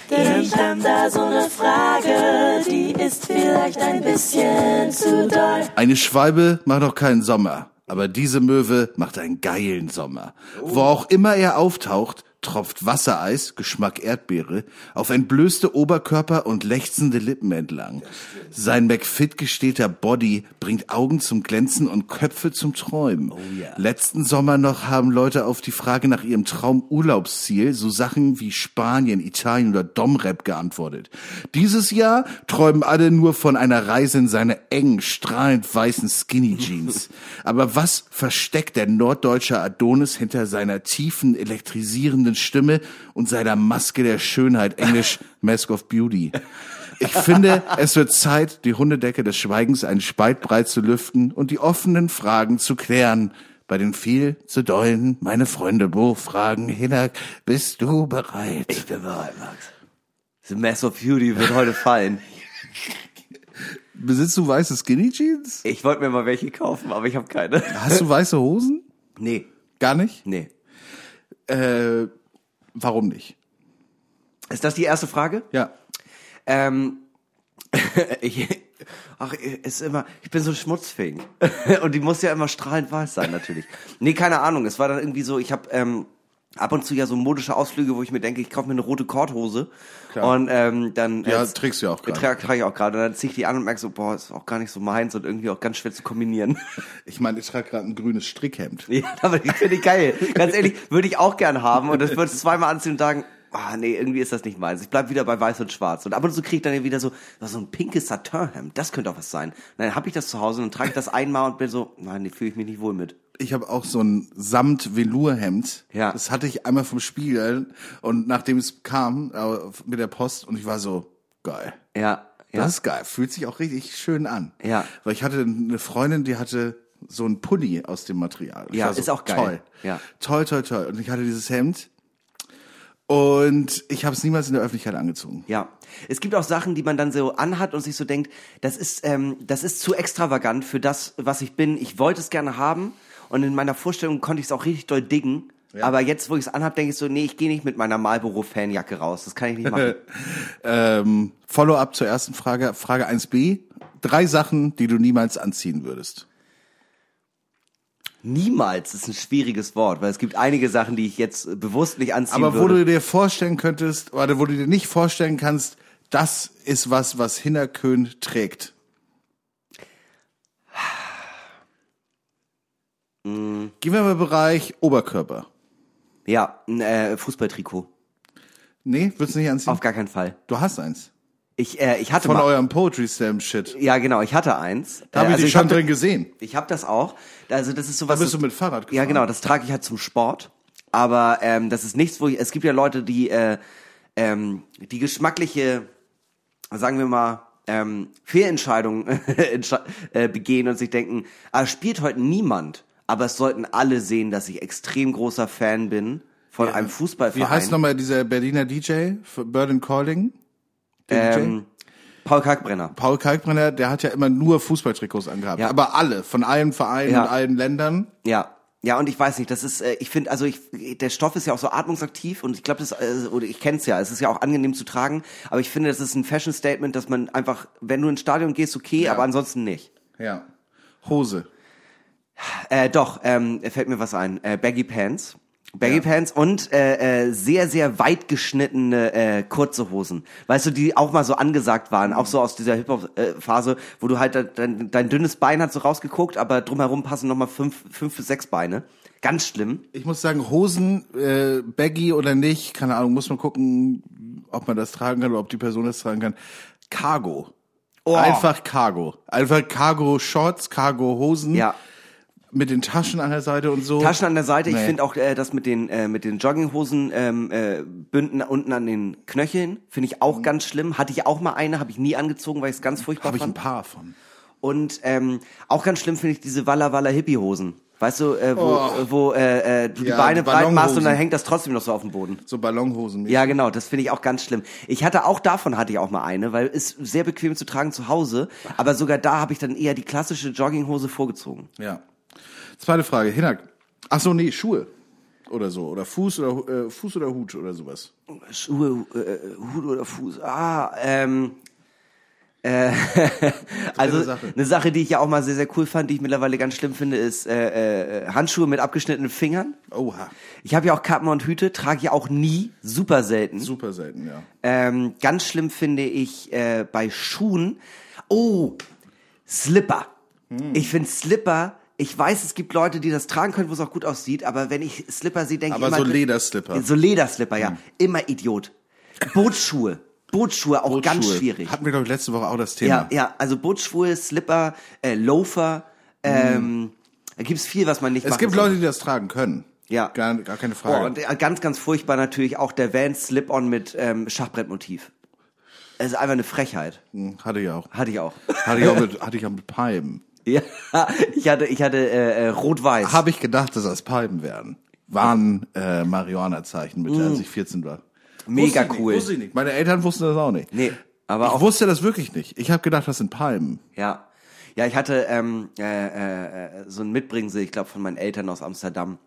Ich hab da so eine Frage, die ist vielleicht ein bisschen zu doll. Eine Schwalbe macht noch keinen Sommer, aber diese Möwe macht einen geilen Sommer. Wo auch immer er auftaucht, tropft Wassereis, Geschmack Erdbeere, auf entblößte Oberkörper und lechzende Lippen entlang. Sein McFit gestählter Body bringt Augen zum Glänzen und Köpfe zum Träumen. Letzten Sommer noch haben Leute auf die Frage nach ihrem Traumurlaubsziel so Sachen wie Spanien, Italien oder Domrep geantwortet. Dieses Jahr träumen alle nur von einer Reise in seine engen, strahlend weißen Skinny Jeans. Aber was versteckt der norddeutsche Adonis hinter seiner tiefen, elektrisierenden Stimme und seiner Maske der Schönheit, englisch Mask of Beauty? Ich finde, es wird Zeit, die Hundedecke des Schweigens einen Spalt breit zu lüften und die offenen Fragen zu klären. Bei den viel zu dollen, meine Freunde Buchfragen, Hinak, bist du bereit? Ich bin bereit, Max. The Mass of Beauty wird heute fallen. Besitzt du weiße Skinny Jeans? Ich wollte mir mal welche kaufen, aber ich habe keine. Hast du weiße Hosen? Nee, Gar nicht? nee. Äh, warum nicht? Ist das die erste Frage? Ja. Ähm, ich, ach, ist immer, ich bin so schmutzfähig. Und die muss ja immer strahlend weiß sein, natürlich. Nee, keine Ahnung. Es war dann irgendwie so, ich habe ähm, ab und zu ja so modische Ausflüge, wo ich mir denke, ich kaufe mir eine rote Korthose. Klar. Und ähm, dann Ja, äh, trägst du ja auch gerade. Trage trage ich auch gerade. Und dann ziehe ich die an und merke so, boah, ist auch gar nicht so meins und irgendwie auch ganz schwer zu kombinieren. Ich meine, ich trage gerade ein grünes Strickhemd. Ja, aber ich finde ich geil. Ganz ehrlich, würde ich auch gern haben und das würde ich zweimal anziehen und sagen, ah nee, irgendwie ist das nicht meins. Ich bleib wieder bei weiß und schwarz. Und ab und zu kriege ich dann wieder so, so ein pinkes Satinhemd. Das könnte auch was sein. Und dann habe ich das zu Hause und dann trage ich das einmal und bin so, nein, nee, fühle ich mich nicht wohl mit. Ich habe auch so ein Samt-Velour-Hemd. Ja. Das hatte ich einmal vom Spiegel und nachdem es kam äh, mit der Post und ich war so, geil. Ja, ja. Das ist geil. Fühlt sich auch richtig schön an. Ja. Weil ich hatte eine Freundin, die hatte so ein Pulli aus dem Material. Ich Ja, so, ist auch geil. Toll. Ja. Toll, toll, toll. Und ich hatte dieses Hemd und ich habe es niemals in der Öffentlichkeit angezogen. Ja, es gibt auch Sachen, die man dann so anhat und sich so denkt, das ist, ähm, das ist zu extravagant für das, was ich bin. Ich wollte es gerne haben und in meiner Vorstellung konnte ich es auch richtig doll diggen. Aber jetzt, wo ich es anhab, denke ich so, nee, ich gehe nicht mit meiner Marlboro-Fanjacke raus. Das kann ich nicht machen. Ähm, Follow-up zur ersten Frage, Frage 1b. Drei Sachen, die du niemals anziehen würdest. Niemals ist ein schwieriges Wort, weil es gibt einige Sachen, die ich jetzt äh, bewusst nicht anziehen Aber wo würde. du dir vorstellen könntest, oder wo du dir nicht vorstellen kannst, das ist was, was Hinnerkön trägt. Gehen wir mal Bereich Oberkörper. Ja, ein äh, Fußballtrikot. Nee, würdest du nicht anziehen? Auf gar keinen Fall. du hast eins. Ich, äh, ich hatte Von mal. eurem Poetry Slam Shit. Ja, genau, ich hatte eins. Da habe Äh, ich dich ich schon hab- drin gesehen. Ich habe das auch. Also das ist sowas. Da bist das- du mit Fahrrad gefahren. Ja, genau, das trage ich halt zum Sport. Aber ähm, das ist nichts, wo ich, es gibt ja Leute, die äh, ähm, die geschmackliche, sagen wir mal, ähm, Fehlentscheidungen entsche- äh, begehen und sich denken, ah, spielt heute niemand. Aber es sollten alle sehen, dass ich extrem großer Fan bin von einem Fußballverein. Wie heißt nochmal dieser Berliner DJ and Calling? Ähm, Paul Kalkbrenner. Paul Kalkbrenner, der hat ja immer nur Fußballtrikots angehabt. Ja. Aber alle, von allen Vereinen Ja. und allen Ländern. Ja. Ja, und ich weiß nicht, das ist, äh, ich finde, also ich, der Stoff ist ja auch so atmungsaktiv und ich glaube, das, äh, oder ich kenne es ja, es ist ja auch angenehm zu tragen, aber ich finde, das ist ein Fashion-Statement, dass man einfach, wenn du ins Stadion gehst, okay, aber ansonsten nicht. Ja. Hose. Äh, doch, ähm, fällt mir was ein. Äh, Baggy Pants. Baggy Pants und äh, äh, sehr, sehr weit geschnittene äh, kurze Hosen. Weißt du, die auch mal so angesagt waren, auch so aus dieser Hip-Hop-Phase, wo du halt dein, dein dünnes Bein hat so rausgeguckt, aber drumherum passen nochmal fünf, fünf bis sechs Beine. Ganz schlimm. Ich muss sagen, Hosen, äh, baggy oder nicht, keine Ahnung, muss man gucken, ob man das tragen kann oder ob die Person das tragen kann. Cargo. Oh. Einfach Cargo. Einfach Cargo-Shorts, Cargo-Hosen. Ja. Mit den Taschen an der Seite und so. Taschen an der Seite. Ich Nee. finde auch äh, das mit den äh, mit den Jogginghosen ähm, äh, Bünden unten an den Knöcheln finde ich Mhm. auch ganz schlimm. Hatte ich auch mal eine, habe ich nie angezogen, weil ich es ganz furchtbar Habe ich ein fand. paar von. Und ähm, auch ganz schlimm finde ich diese Walla Walla Hippie Hosen. Weißt du, äh, wo, Oh. wo äh, äh, du Ja, die Beine breit machst und dann hängt das trotzdem noch so auf dem Boden. So Ballonhosen. Ja, genau, das finde ich auch ganz schlimm. Ich hatte auch davon hatte ich auch mal eine, weil ist sehr bequem zu tragen zu Hause, aber sogar da habe ich dann eher die klassische Jogginghose vorgezogen. Ja. Zweite Frage, Hinak. Ach so, nee, Schuhe. Oder so. Oder Fuß oder, äh, Fuß oder Hut oder sowas. Schuhe, äh, Hut oder Fuß. Ah, ähm. Äh, also Sache. eine Sache, die ich ja auch mal sehr, sehr cool fand, die ich mittlerweile ganz schlimm finde, ist äh, äh, Handschuhe mit abgeschnittenen Fingern. Oha. Ich habe ja auch Kappen und Hüte, trage ich auch nie, super selten. Super selten, ja. Ähm, ganz schlimm finde ich äh, bei Schuhen. Oh, Slipper. Hm. Ich finde Slipper. Ich weiß, es gibt Leute, die das tragen können, wo es auch gut aussieht, aber wenn ich Slipper sehe, denke ich Aber immer... so Lederslipper. Hm. So Lederslipper, ja. Immer Idiot. Bootschuhe. Bootschuhe auch ganz Bootschuhe. schwierig. Hatten wir, glaube ich, letzte Woche auch das Thema. Ja, ja, also Bootschuhe, Slipper, äh, Loafer, ähm, da gibt's viel, was man nicht Hm. Es gibt soll. Leute, die das tragen können. Ja. Gar, gar keine Oh, Frage. und äh, ganz, ganz furchtbar natürlich auch der Vans Slip-On mit ähm, Schachbrettmotiv. Es ist einfach eine Frechheit. Hm, hatte ich auch. Hatte ich auch. Hatte ich auch mit, hatte ich auch mit Palmen. Ja, ich hatte, ich hatte äh, äh, rot-weiß. Habe ich gedacht, dass das Palmen wären. Waren äh, Marihuana-Zeichen mit, als ich 14 war. Mega Wusste ich cool. Nicht, wusste ich nicht. Meine Eltern wussten das auch nicht. Nee, aber ich auch wusste das wirklich nicht. Ich habe gedacht, das sind Palmen. Ja. Ja, ich hatte ähm, äh, äh, äh, so ein Mitbringsel, ich glaube, von meinen Eltern aus Amsterdam.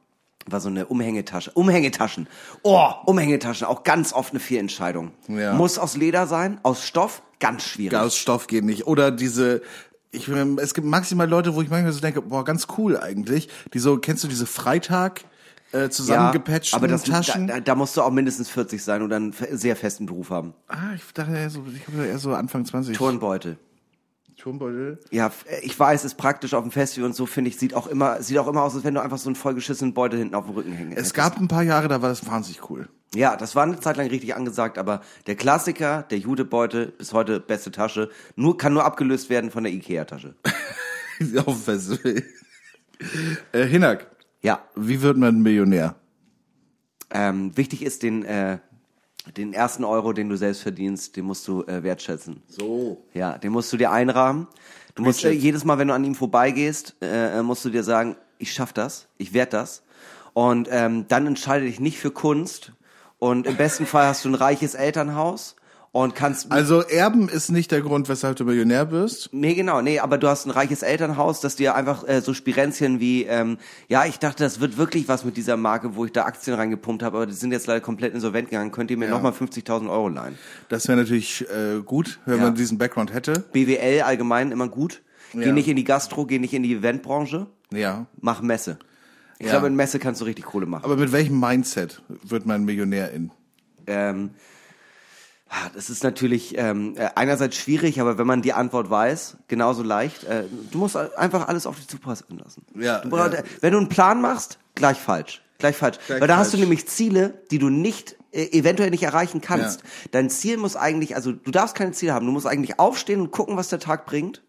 War so eine Umhängetasche. Umhängetaschen. Oh, Umhängetaschen. Auch ganz oft eine Fehlentscheidung. Ja. Muss aus Leder sein, aus Stoff, ganz schwierig. Aus Stoff geht nicht. Oder diese, ich, ähm, es gibt maximal Leute, wo ich manchmal so denke, boah, ganz cool eigentlich. Die so, kennst du diese Freitag äh, zusammengepatchten aber das, Taschen? Da, da musst du auch mindestens 40 sein oder einen sehr festen Beruf haben. ah, ich dachte eher so, ich habe eher so Anfang 20. Turnbeutel. Turnbeutel. Ja, f- ich weiß, ist praktisch auf dem Festival und so, finde ich, sieht auch immer, sieht auch immer aus, als wenn du einfach so einen vollgeschissenen Beutel hinten auf dem Rücken hängen Es gab ein paar Jahre, da war das wahnsinnig cool. Ja, das war eine Zeit lang richtig angesagt, aber der Klassiker, der Judebeutel, bis heute beste Tasche, nur, kann nur abgelöst werden von der Ikea-Tasche. auf Festival. äh, Hinak, Ja, wie wird man Millionär? ähm, wichtig ist den, äh, den ersten Euro, den du selbst verdienst, den musst du äh, wertschätzen. So. Ja, den musst du dir einrahmen. Du musst äh, jedes Mal, wenn du an ihm vorbeigehst, äh, musst du dir sagen, ich schaff das, ich werd das. Und ähm, dann entscheide dich nicht für Kunst. Und im besten Fall hast du ein reiches Elternhaus und kannst Also Erben ist nicht der Grund, weshalb du Millionär wirst. Nee, genau, nee, aber du hast ein reiches Elternhaus, das dir einfach äh, so Spirenzchen wie, ähm, ja, ich dachte, das wird wirklich was mit dieser Marke, wo ich da Aktien reingepumpt habe, aber die sind jetzt leider komplett insolvent gegangen. Könnt ihr mir Ja. nochmal 50.000 Euro leihen? Das wäre natürlich äh, gut, wenn Ja. man diesen Background hätte. BWL allgemein immer gut. Geh Ja. nicht in die Gastro, geh nicht in die Eventbranche, Ja. mach Messe. Ich Ja. glaube, in Messe kannst du richtig Kohle machen. Aber mit welchem Mindset wird man Millionär in? ähm, Ah, Das ist natürlich ähm, äh, einerseits schwierig, aber wenn man die Antwort weiß, genauso leicht. Äh, du musst einfach alles auf dich zupassen lassen. Ja, Du brauchst, ja. Wenn du einen Plan machst, gleich falsch. Gleich falsch. Gleich Weil da hast du falsch. nämlich Ziele, die du nicht äh, eventuell nicht erreichen kannst. Ja. Dein Ziel muss eigentlich, also du darfst keine Ziele haben. Du musst eigentlich aufstehen und gucken, was der Tag bringt.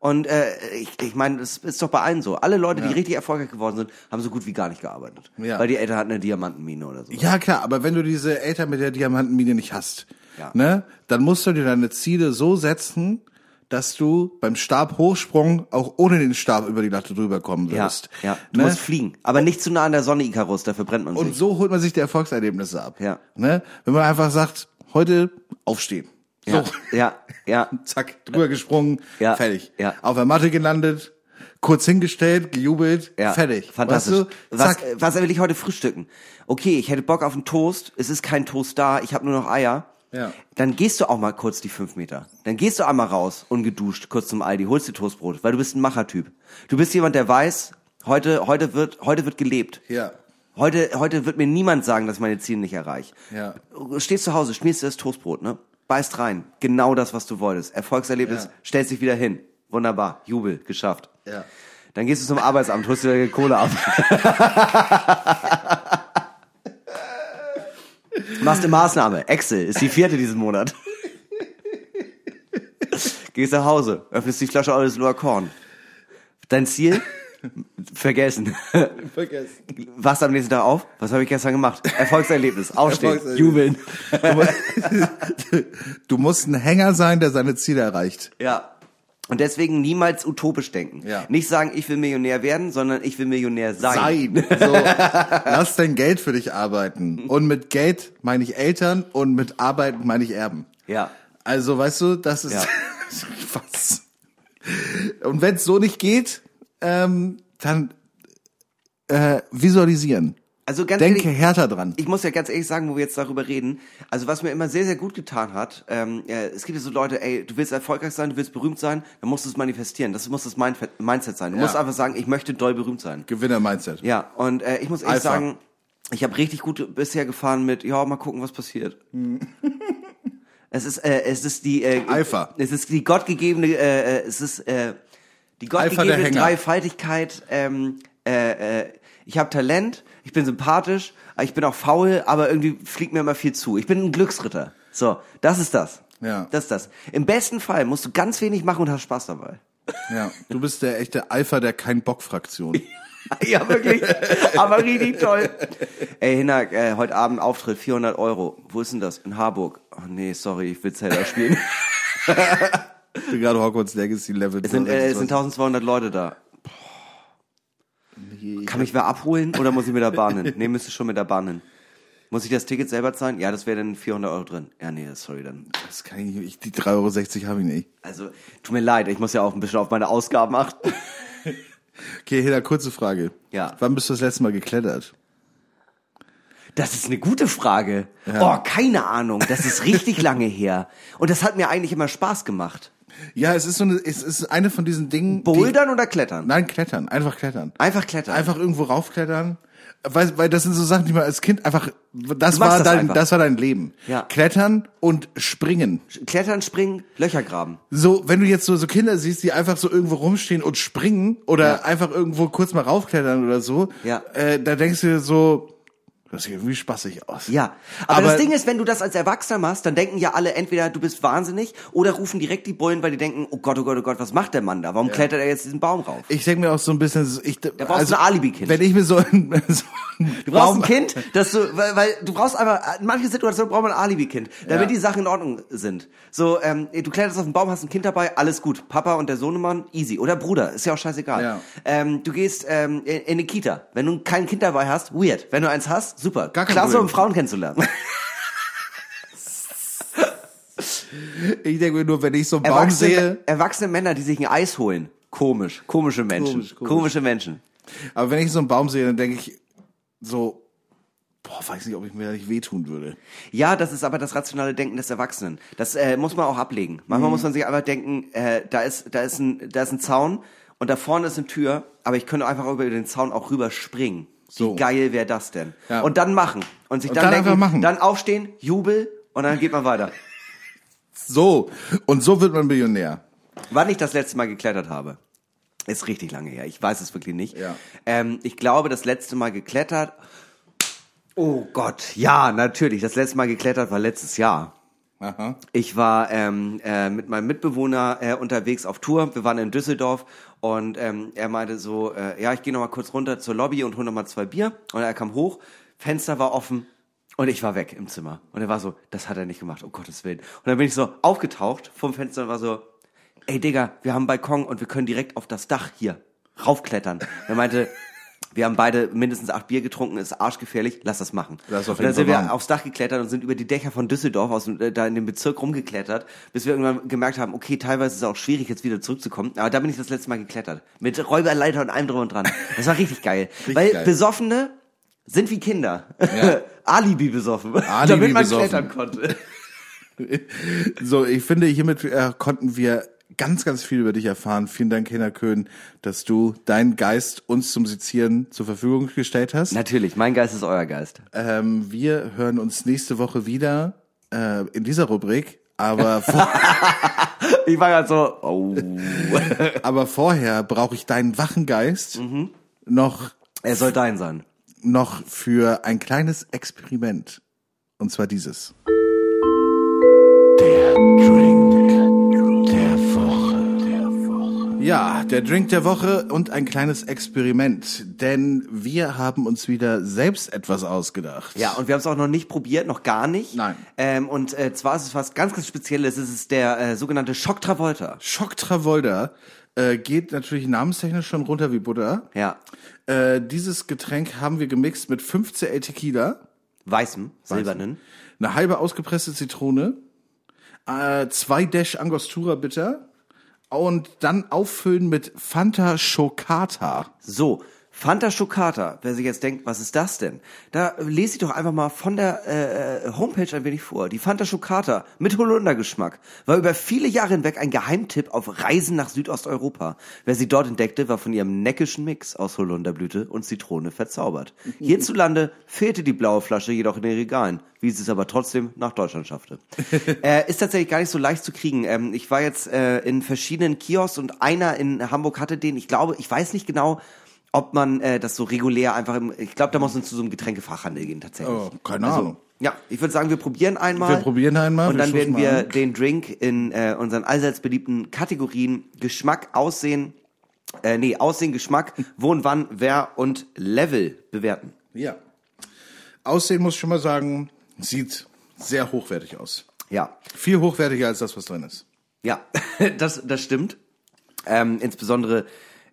Und äh, ich, ich meine, das ist doch bei allen so. Alle Leute, die richtig erfolgreich geworden sind, haben so gut wie gar nicht gearbeitet. Ja. Weil die Eltern hatten eine Diamantenmine oder so. Ja, klar, aber wenn du diese Eltern mit der Diamantenmine nicht hast, Ja. ne, dann musst du dir deine Ziele so setzen, dass du beim Stabhochsprung auch ohne den Stab über die Latte drüber kommen Ja, wirst. ja. Du Ne? musst fliegen. Aber nicht zu nah an der Sonne, Icarus, dafür brennt man Und sich. so holt man sich die Erfolgserlebnisse ab. Ja. Ne? Wenn man einfach sagt, heute aufstehen. Ja, So, ja, ja. zack, drüber gesprungen, Ja, fertig. ja. Auf der Matte gelandet, kurz hingestellt, gejubelt, Ja, fertig. Fantastisch. Weißt du? was, äh, was will ich heute frühstücken? Okay, ich hätte Bock auf einen Toast. Es ist kein Toast da. Ich habe nur noch Eier. Ja. Dann gehst du auch mal kurz die fünf Meter. Dann gehst du einmal raus, ungeduscht, kurz zum Aldi, holst dir Toastbrot, weil du bist ein Machertyp. Du bist jemand, der weiß, heute, heute wird, heute wird gelebt. Ja. Heute, heute wird mir niemand sagen, dass ich meine Ziele nicht erreiche. Ja. Stehst zu Hause, schmierst dir das Toastbrot, ne? Beißt rein. Genau das, was du wolltest. Erfolgserlebnis, Ja. stellst dich wieder hin. Wunderbar. Jubel, geschafft. Ja. Dann gehst du zum Arbeitsamt, holst dir deine Kohle ab. Machst eine Maßnahme. Excel ist die vierte diesen Monat. Gehst nach Hause, öffnest die Flasche Alles Loa Korn. Dein Ziel? Vergessen. Vergessen. Wachst am nächsten Tag auf? Was habe ich gestern gemacht? Erfolgserlebnis. Aufstehen. Erfolgserlebnis. Jubeln. Du musst ein Hänger sein, der seine Ziele erreicht. Ja. Und deswegen niemals utopisch denken. Ja. Nicht sagen, ich will Millionär werden, sondern ich will Millionär sein. Sein. So, lass dein Geld für dich arbeiten. Und mit Geld meine ich Eltern und mit Arbeiten meine ich Erben. Ja. Also, weißt du, das ist Ja. was. Und wenn es so nicht geht, ähm, dann äh, visualisieren. Also ganz Denke ehrlich, härter dran. ich muss ja ganz ehrlich sagen, wo wir jetzt darüber reden, also was mir immer sehr, sehr gut getan hat, ähm, äh, es gibt ja so Leute, ey, du willst erfolgreich sein, du willst berühmt sein, dann musst du es manifestieren. Das muss das Mind Mindset sein. Du Ja. musst einfach sagen, ich möchte doll berühmt sein. Gewinner-Mindset. Ja, und äh, ich muss ehrlich Alpha. sagen, ich habe richtig gut bisher gefahren mit, ja, mal gucken, was passiert. es ist, äh, es ist die, äh, Alpha. Es ist die gottgegebene, äh, äh, es ist äh, die gottgegebene. Dreifaltigkeit. Ähm, äh, äh, ich habe Talent, ich bin sympathisch, ich bin auch faul, aber irgendwie fliegt mir immer viel zu. Ich bin ein Glücksritter. So, das ist das. Ja. Das ist das. Im besten Fall musst du ganz wenig machen und hast Spaß dabei. Ja, du bist der echte Alpha der Kein-Bock-Fraktion. Ja, wirklich. Aber richtig toll. Ey, Hinak, äh, heute Abend Auftritt, 400 Euro. Wo ist denn das? In Harburg. Oh nee, sorry, ich will Zelda spielen. Ich bin gerade Hogwarts Legacy Level. Es sind, äh, es sind 1200 Leute da. Kann mich wer abholen oder muss ich mit der Bahn hin? Nee, müsste schon mit der Bahn hin. Muss ich das Ticket selber zahlen? Ja, das wäre dann 400 Euro drin. Ja, nee, sorry, dann. das kann ich nicht. Ich, die 3,60 Euro habe ich nicht. Also, tut mir leid, ich muss ja auch ein bisschen auf meine Ausgaben achten. Okay, Heda, kurze Frage. Ja. Wann bist du das letzte Mal geklettert? Das ist eine gute Frage. Ja. Oh, keine Ahnung. Das ist richtig lange her. Und das hat mir eigentlich immer Spaß gemacht. Ja, es ist so eine, es ist eine von diesen Dingen. Bouldern oder klettern? Die, nein, klettern. Einfach klettern. Einfach klettern. Einfach irgendwo raufklettern. Weil, weil das sind so Sachen, die man als Kind einfach, das war das dein, einfach. das war dein Leben. Ja. Klettern und springen. Klettern, springen, Löcher graben. So, wenn du jetzt so, so Kinder siehst, die einfach so irgendwo rumstehen und springen oder Ja. einfach irgendwo kurz mal raufklettern oder so, Ja. äh, da denkst du dir so, das sieht irgendwie spaßig aus. Ja, aber, Aber- das Ding ist, wenn du das als Erwachsener machst, dann denken ja alle entweder du bist wahnsinnig oder rufen direkt die Bullen, weil die denken, oh Gott, oh Gott, oh Gott, was macht der Mann da? Warum klettert er jetzt diesen Baum rauf? Ich denke mir auch so ein bisschen, ich, da brauchst du ein Alibi-Kind. Wenn ich mir so, ein- so ein Du brauchst Baum- ein Kind, dass du, weil, weil du brauchst einfach, in manchen Situationen braucht man ein Alibi-Kind, damit Ja. die Sachen in Ordnung sind. So, ähm, du kletterst auf den Baum, hast ein Kind dabei, alles gut. Papa und der Sohnemann, easy. Oder Bruder, ist ja auch scheißegal. Ja. Ähm, du gehst ähm, in, in eine Kita. Wenn du kein Kind dabei hast, weird. Wenn du eins hast, super. Gar kein Klasse, Problem. um Frauen kennenzulernen. Ich denke mir nur, wenn ich so einen Baum Erwachsene, sehe, erwachsene Männer, die sich ein Eis holen. Komisch. Komische Menschen. Komisch, komisch. Komische Menschen. aber wenn ich so einen Baum sehe, dann denke ich so, boah, weiß nicht, ob ich mir da nicht wehtun würde. Ja, das ist aber das rationale Denken des Erwachsenen. Das äh, muss man auch ablegen. Manchmal Mhm. muss man sich einfach denken, äh, da ist da ist ein da ist ein Zaun und da vorne ist eine Tür, aber ich könnte einfach über den Zaun auch rüber springen. So. Wie geil wäre das denn? Ja. Und dann machen und sich Und dann, dann denken, machen. dann aufstehen, Jubel und und dann geht man weiter. So. Und so wird man Millionär. Wann ich das letzte Mal geklettert habe, ist richtig lange her. Ich weiß es wirklich nicht. Ja. Ähm, ich glaube, das letzte Mal geklettert. Oh Gott, ja, natürlich. Das letzte Mal geklettert war letztes Jahr. Aha. Ich war ähm, äh, mit meinem Mitbewohner äh, unterwegs auf Tour. Wir waren in Düsseldorf und ähm, er meinte so, äh, ja, ich gehe noch mal kurz runter zur Lobby und hole noch mal zwei Bier. Und er kam hoch, Fenster war offen und ich war weg im Zimmer. Und er war so, das hat er nicht gemacht, um Gottes Willen. Und dann bin ich so aufgetaucht vom Fenster und war so, ey Digga, wir haben einen Balkon und wir können direkt auf das Dach hier raufklettern. Er meinte, wir haben beide mindestens acht Bier getrunken, ist arschgefährlich, lass das machen. Lass auf und dann jeden sind wir machen. aufs Dach geklettert und sind über die Dächer von Düsseldorf aus äh, da in dem Bezirk rumgeklettert, bis wir irgendwann gemerkt haben, okay, teilweise ist es auch schwierig, jetzt wieder zurückzukommen. Aber da bin ich das letzte Mal geklettert. Mit Räuberleiter und allem drum und dran. Das war richtig geil. Weil geil. Besoffene sind wie Kinder. Alibi besoffen. Alibi damit man besoffen. klettern konnte. So, ich finde, hiermit äh, konnten wir ganz, ganz viel über dich erfahren. Vielen Dank, Hena Köhn, dass du deinen Geist uns zum Sezieren zur Verfügung gestellt hast. Natürlich, mein Geist ist euer Geist. Ähm, wir hören uns nächste Woche wieder äh, in dieser Rubrik. Aber, Ich war gerade so, oh. aber vorher brauche ich deinen wachen Geist noch, Er soll dein sein. noch für ein kleines Experiment. Und zwar dieses. Ja, der Drink der Woche und ein kleines Experiment, denn wir haben uns wieder selbst etwas ausgedacht. Ja, und wir haben es auch noch nicht probiert, noch gar nicht. Nein. Ähm, und äh, zwar ist es was ganz, ganz Spezielles. Es ist der äh, sogenannte Schock Travolta. Schock Travolta äh, geht natürlich namenstechnisch schon runter wie Butter. Ja. Äh, dieses Getränk haben wir gemixt mit 5cl Tequila, Weißem, silbernen. eine halbe ausgepresste Zitrone, äh, zwei Dash Angostura Bitter und dann auffüllen mit Fanta Chocata. So, Fanta Chocata. Wer sich jetzt denkt, was ist das denn? Da lese ich doch einfach mal von der äh, Homepage ein wenig vor. Die Fanta Chocata mit Holundergeschmack war über viele Jahre hinweg ein Geheimtipp auf Reisen nach Südosteuropa. Wer sie dort entdeckte, war von ihrem neckischen Mix aus Holunderblüte und Zitrone verzaubert. Hierzulande fehlte die blaue Flasche jedoch in den Regalen, wie sie es aber trotzdem nach Deutschland schaffte. äh, ist tatsächlich gar nicht so leicht zu kriegen. Ähm, ich war jetzt äh, in verschiedenen Kiosks und einer in Hamburg hatte den, ich glaube, ich weiß nicht genau, ob man äh, das so regulär einfach im, ich glaube, da muss man zu so einem Getränkefachhandel gehen tatsächlich. Oh, keine Ahnung. Ja, ich würde sagen, wir probieren einmal. Wir probieren einmal, Und dann werden wir den Drink in äh, unseren allseits beliebten Kategorien Geschmack, Aussehen, äh, nee, Aussehen, Geschmack, wo und wann, wer und Level bewerten. Ja. Aussehen muss ich schon mal sagen, sieht sehr hochwertig aus. Ja, Viel hochwertiger als das, was drin ist. ja, das, das stimmt. Ähm, insbesondere,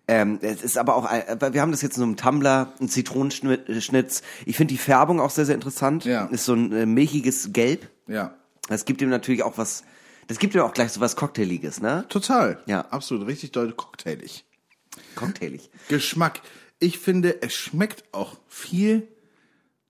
ähm, es ist aber auch, ein- wir haben das jetzt in so einem Tumbler, ein Zitronenschnitz. Ich finde die Färbung auch sehr, sehr interessant. Ja. Ist so ein äh, milchiges Gelb. Ja. Das gibt ihm natürlich auch was, das gibt ihm auch gleich so was Cocktailiges, ne? Total. Ja. Absolut. Richtig doll cocktailig. Cocktailig. Geschmack. Ich finde, es schmeckt auch viel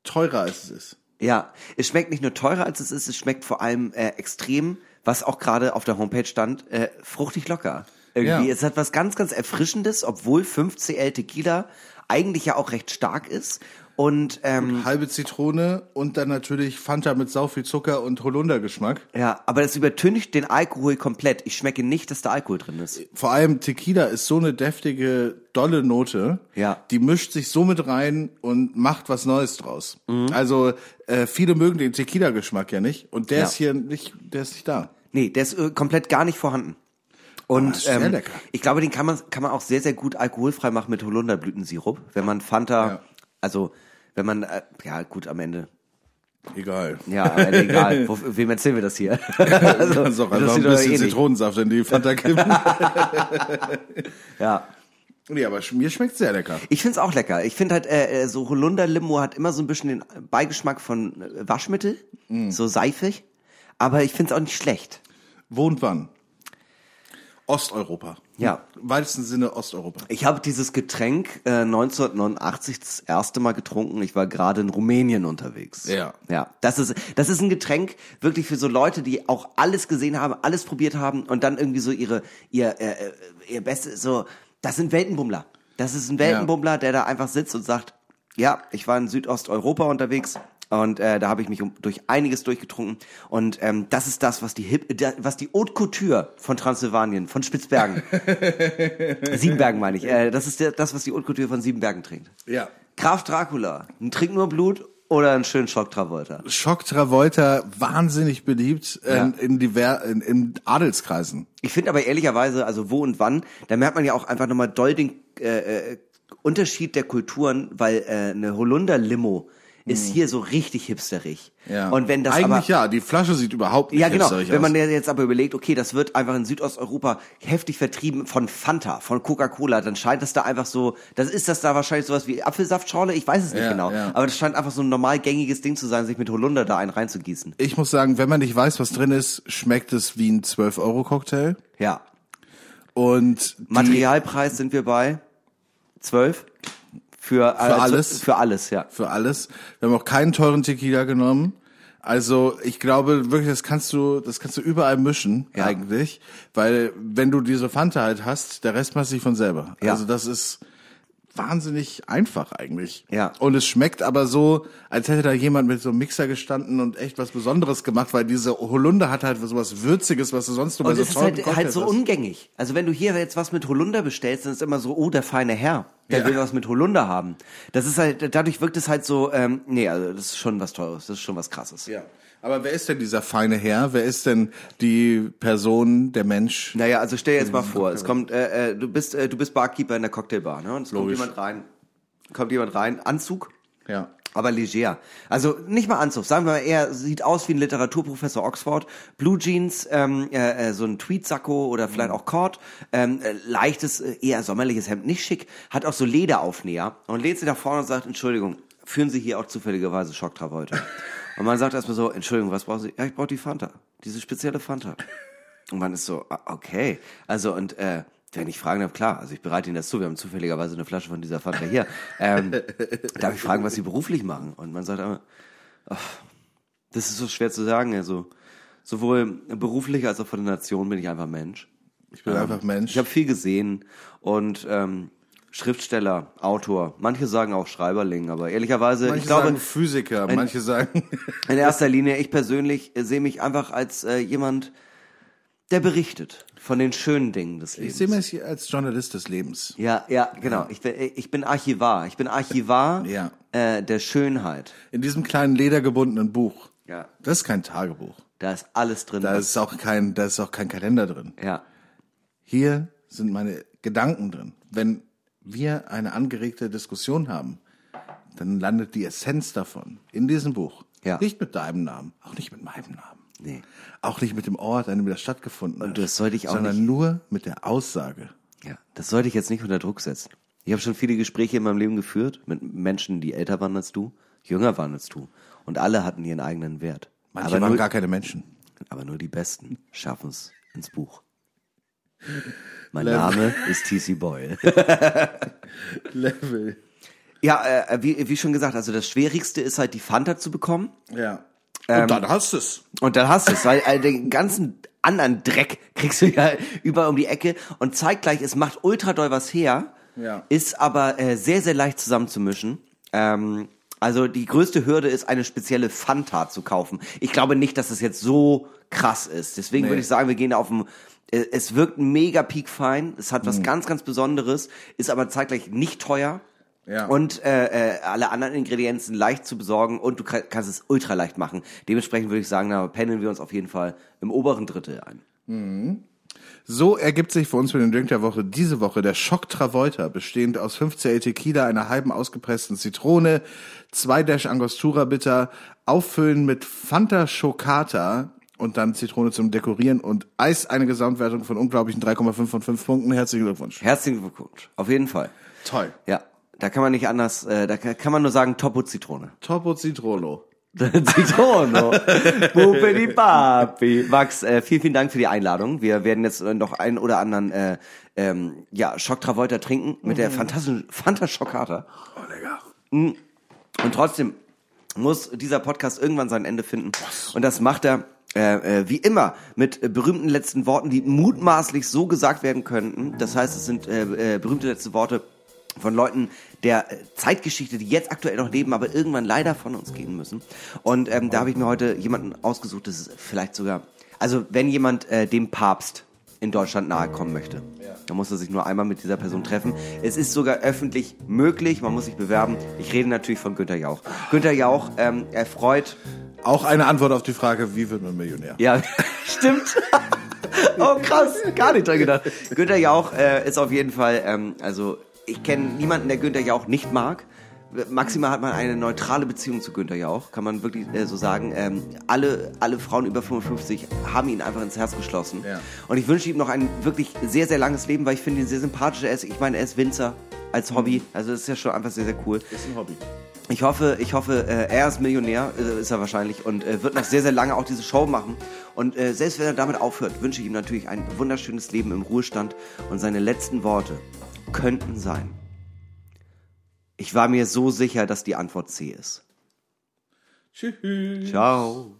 teurer, als es ist. Ja, es schmeckt nicht nur teurer als es ist, es schmeckt vor allem äh, extrem, was auch gerade auf der Homepage stand, äh, fruchtig locker. Irgendwie. Ja. Es hat was ganz, ganz Erfrischendes, obwohl 5cl Tequila eigentlich ja auch recht stark ist. Und ähm, Halbe Zitrone und dann natürlich Fanta mit sau viel Zucker und Holundergeschmack. ja, aber das übertüncht den Alkohol komplett. Ich schmecke nicht, dass da Alkohol drin ist. Vor allem Tequila ist so eine deftige, dolle Note. Ja. Die mischt sich so mit rein und macht was Neues draus. Also äh, viele mögen den Tequila-Geschmack ja nicht und der Ja. ist hier nicht, der ist nicht da. Nee, der ist äh, komplett gar nicht vorhanden. Und sehr ähm, ich glaube, den kann man, kann man auch sehr, sehr gut alkoholfrei machen mit Holunderblütensirup. Wenn man Fanta, Ja. also wenn man, äh, ja gut, am Ende Egal. Ja, am Ende egal. Wo, wem erzählen wir das hier? Also, kannst auch einfach ein bisschen eh. Zitronensaft in die Fanta kippen. Ja. nee, aber mir schmeckt sehr lecker. Ich find's auch lecker. Ich finde halt, äh, äh, so Holunder-Limo hat immer so ein bisschen den Beigeschmack von äh, Waschmittel. Mm. So seifig. Aber ich find's auch nicht schlecht. Wo und wann? Osteuropa. Ja. Im weitesten Sinne Osteuropa. Ich habe dieses Getränk äh, 1989 das erste Mal getrunken. Ich war gerade in Rumänien unterwegs. Ja. Ja. Das ist, das ist ein Getränk wirklich für so Leute, die auch alles gesehen haben, alles probiert haben und dann irgendwie so ihre, ihr, äh, äh, ihr Bestes, so, das sind Weltenbummler. Das ist ein Weltenbummler, der da einfach sitzt und sagt, ja, ich war in Südosteuropa unterwegs. Und äh, da habe ich mich um, durch einiges durchgetrunken. Und ähm, das ist das, was die Hip, da- was die Haute Couture von Transsilvanien, von Spitzbergen, Siebenbergen meine ich. Äh, das ist der, das, was die Haute Couture von Siebenbergen trinkt. Ja. Graf Dracula, ein trink nur Blut oder einen schönen Schock Travolta. Schock Travolta, wahnsinnig beliebt ähm, in, diver in, in Adelskreisen. Ich finde aber ehrlicherweise, also wo und wann, da merkt man ja auch einfach nochmal doll den äh, äh, Unterschied der Kulturen, weil äh, eine Holunder-Limo ist hier so richtig hipsterig. Mhm. Ja. Und wenn das Eigentlich aber, ja, die Flasche sieht überhaupt nicht Ja, genau. hipsterig Wenn man aus. jetzt aber überlegt, okay, das wird einfach in Südosteuropa heftig vertrieben von Fanta, von Coca-Cola, dann scheint das da einfach so, das ist das da wahrscheinlich sowas wie Apfelsaftschorle, ich weiß es nicht Ja, genau. ja. Aber das scheint einfach so ein normal gängiges Ding zu sein, sich mit Holunder da einen reinzugießen. Ich muss sagen, wenn man nicht weiß, was drin ist, schmeckt es wie ein 12-Euro-Cocktail. Ja. Und Materialpreis sind wir bei 12 für, äh, alles? Für alles, ja. für alles. Wir haben auch keinen teuren Tequila genommen. Also ich glaube wirklich, das kannst du, das kannst du überall mischen Ja. eigentlich, weil wenn du diese Fanta halt hast, der Rest macht sich von selber. Ja. Also das ist wahnsinnig einfach eigentlich. Ja. Und es schmeckt aber so, als hätte da jemand mit so einem Mixer gestanden und echt was Besonderes gemacht, weil diese Holunder hat halt so was Würziges, was du sonst nur bei Und so es ist halt, halt so hast. ungängig. Also wenn du hier jetzt was mit Holunder bestellst, dann ist immer so, oh, der feine Herr, der Ja. will was mit Holunder haben. Das ist halt, dadurch wirkt es halt so, ähm, nee, also das ist schon was Teures, das ist schon was Krasses. Ja. Aber wer ist denn dieser feine Herr? Wer ist denn die Person, der Mensch? Naja, also stell dir jetzt mal vor, es kommt, äh, äh, du bist, äh, du bist Barkeeper in der Cocktailbar, ne? Und es kommt Logisch. jemand rein, kommt jemand rein, Anzug, Ja. aber leger. Also nicht mal Anzug, sagen wir mal, er sieht aus wie ein Literaturprofessor Oxford, Blue Jeans, ähm, äh, äh, so ein Tweetsacko oder vielleicht auch Cord, ähm, äh, leichtes, äh, eher sommerliches Hemd, nicht schick, hat auch so Lederaufnäher und lädt sie nach vorne und sagt, Entschuldigung, führen Sie hier auch zufälligerweise Schock Travolta? Und man sagt erstmal so, Entschuldigung, was brauchen Sie? Ja, ich brauche die Fanta, diese spezielle Fanta. Und man ist so, ah, okay. Also, und äh, wenn ich fragen darf, klar, also ich bereite Ihnen das zu, wir haben zufälligerweise eine Flasche von dieser Fanta hier. Ähm, darf ich fragen, was Sie beruflich machen? Und man sagt immer, ach, das ist so schwer zu sagen. Also, sowohl beruflich als auch von der Nation bin ich einfach Mensch. Ich bin einfach Mensch. Ich habe viel gesehen und ähm, Schriftsteller, Autor, manche sagen auch Schreiberling, aber ehrlicherweise, Manche ich glaube, sagen Physiker, ein- manche sagen. in erster Linie, ich persönlich äh, sehe mich einfach als äh, jemand, der berichtet von den schönen Dingen des Ich Lebens. sehe mich als Journalist des Lebens. ja, ja, genau. Ich bin, ich bin Archivar. Ich bin Archivar Ja. äh, der Schönheit. In diesem kleinen ledergebundenen Buch. Ja. Das ist kein Tagebuch. Da ist alles drin. Da ist auch kein, da ist auch kein Kalender drin. ja. Hier sind meine Gedanken drin. Wenn wir eine angeregte Diskussion haben, dann landet die Essenz davon in diesem Buch. Ja. Nicht mit deinem Namen, auch nicht mit meinem Namen. Nee. Auch nicht mit dem Ort, an dem das stattgefunden hat. Und das sollte ich auch sondern nicht- nur mit der Aussage. Ja, das sollte ich jetzt nicht unter Druck setzen. Ich habe schon viele Gespräche in meinem Leben geführt mit Menschen, die älter waren als du, jünger waren als du. Und alle hatten ihren eigenen Wert. Manche aber, waren nur, gar keine Menschen. aber nur die Besten schaffen es ins Buch. Mein Name ist TC Boyle. Level. ja, äh, wie, wie schon gesagt, also das Schwierigste ist halt die Fanta zu bekommen. Ja. Ähm, Und dann hast du es. Und dann hast du es, weil äh, den ganzen anderen Dreck kriegst du ja überall um die Ecke und zeitgleich, es macht ultra doll was her, Ja. ist aber äh, sehr, sehr leicht zusammenzumischen. Ähm, also die größte Hürde ist, eine spezielle Fanta zu kaufen. Ich glaube nicht, dass es jetzt so krass ist. Deswegen Nee. würde ich sagen, wir gehen auf ein es wirkt mega peakfein, es hat Mhm. was ganz, ganz Besonderes, ist aber zeitgleich nicht teuer. Ja. Und äh, äh, alle anderen Ingredienzen leicht zu besorgen und du ka- kannst es ultra leicht machen. Dementsprechend würde ich sagen, da pendeln wir uns auf jeden Fall im oberen Drittel ein. So ergibt sich für uns für den Drink der Woche diese Woche der Schock Travolta, bestehend aus 15 Tequila, einer halben ausgepressten Zitrone, zwei Dash Angostura Bitter, auffüllen mit Fanta Chocata und dann Zitrone zum Dekorieren und Eis eine Gesamtwertung von unglaublichen 3,5 von 5 Punkten. Herzlichen Glückwunsch. Herzlichen Glückwunsch, auf jeden Fall. Toll. Ja, da kann man nicht anders, äh, da ka- kann man nur sagen Topo Zitrone. Topo Citrono. Zitrono. Bupedi Papi. Max, äh, vielen, vielen Dank für die Einladung. Wir werden jetzt äh, noch einen oder anderen äh, ähm, ja, Schock Travolta trinken mit der fantastischen Fanta Schockata. Oh, lecker. Und trotzdem muss dieser Podcast irgendwann sein Ende finden. Und das macht er äh, äh, wie immer mit äh, berühmten letzten Worten, die mutmaßlich so gesagt werden könnten. Das heißt, es sind äh, berühmte letzte Worte von Leuten der Zeitgeschichte, die jetzt aktuell noch leben, aber irgendwann leider von uns gehen müssen. Und ähm, da habe ich mir heute jemanden ausgesucht, das ist vielleicht sogar, also wenn jemand dem Papst in Deutschland nahe kommen möchte, dann muss er sich nur einmal mit dieser Person treffen. Es ist sogar öffentlich möglich, man muss sich bewerben. Ich rede natürlich von Günter Jauch. Günter Jauch ähm, erfreut Auch eine Antwort auf die Frage, wie wird man Millionär? ja, stimmt. oh krass, gar nicht dran gedacht. Günther Jauch äh, ist auf jeden Fall, ähm, also ich kenne niemanden, der Günther Jauch nicht mag. Maximal hat man eine neutrale Beziehung zu Günther Jauch, kann man wirklich äh, so sagen. Ähm, alle, alle Frauen über 55 haben ihn einfach ins Herz geschlossen. Ja. Und ich wünsche ihm noch ein wirklich sehr, sehr langes Leben, weil ich finde ihn sehr sympathisch. Er ist, ich meine, er ist Winzer als Hobby. Also das ist ja schon einfach sehr, sehr cool. Ist ein Hobby. Ich hoffe, ich hoffe, äh, er ist Millionär, äh, ist er wahrscheinlich, und äh, wird noch sehr, sehr lange auch diese Show machen. Und selbst wenn er damit aufhört, wünsche ich ihm natürlich ein wunderschönes Leben im Ruhestand. Und seine letzten Worte könnten sein. Ich war mir so sicher, dass die Antwort C ist. Tschüss. Ciao.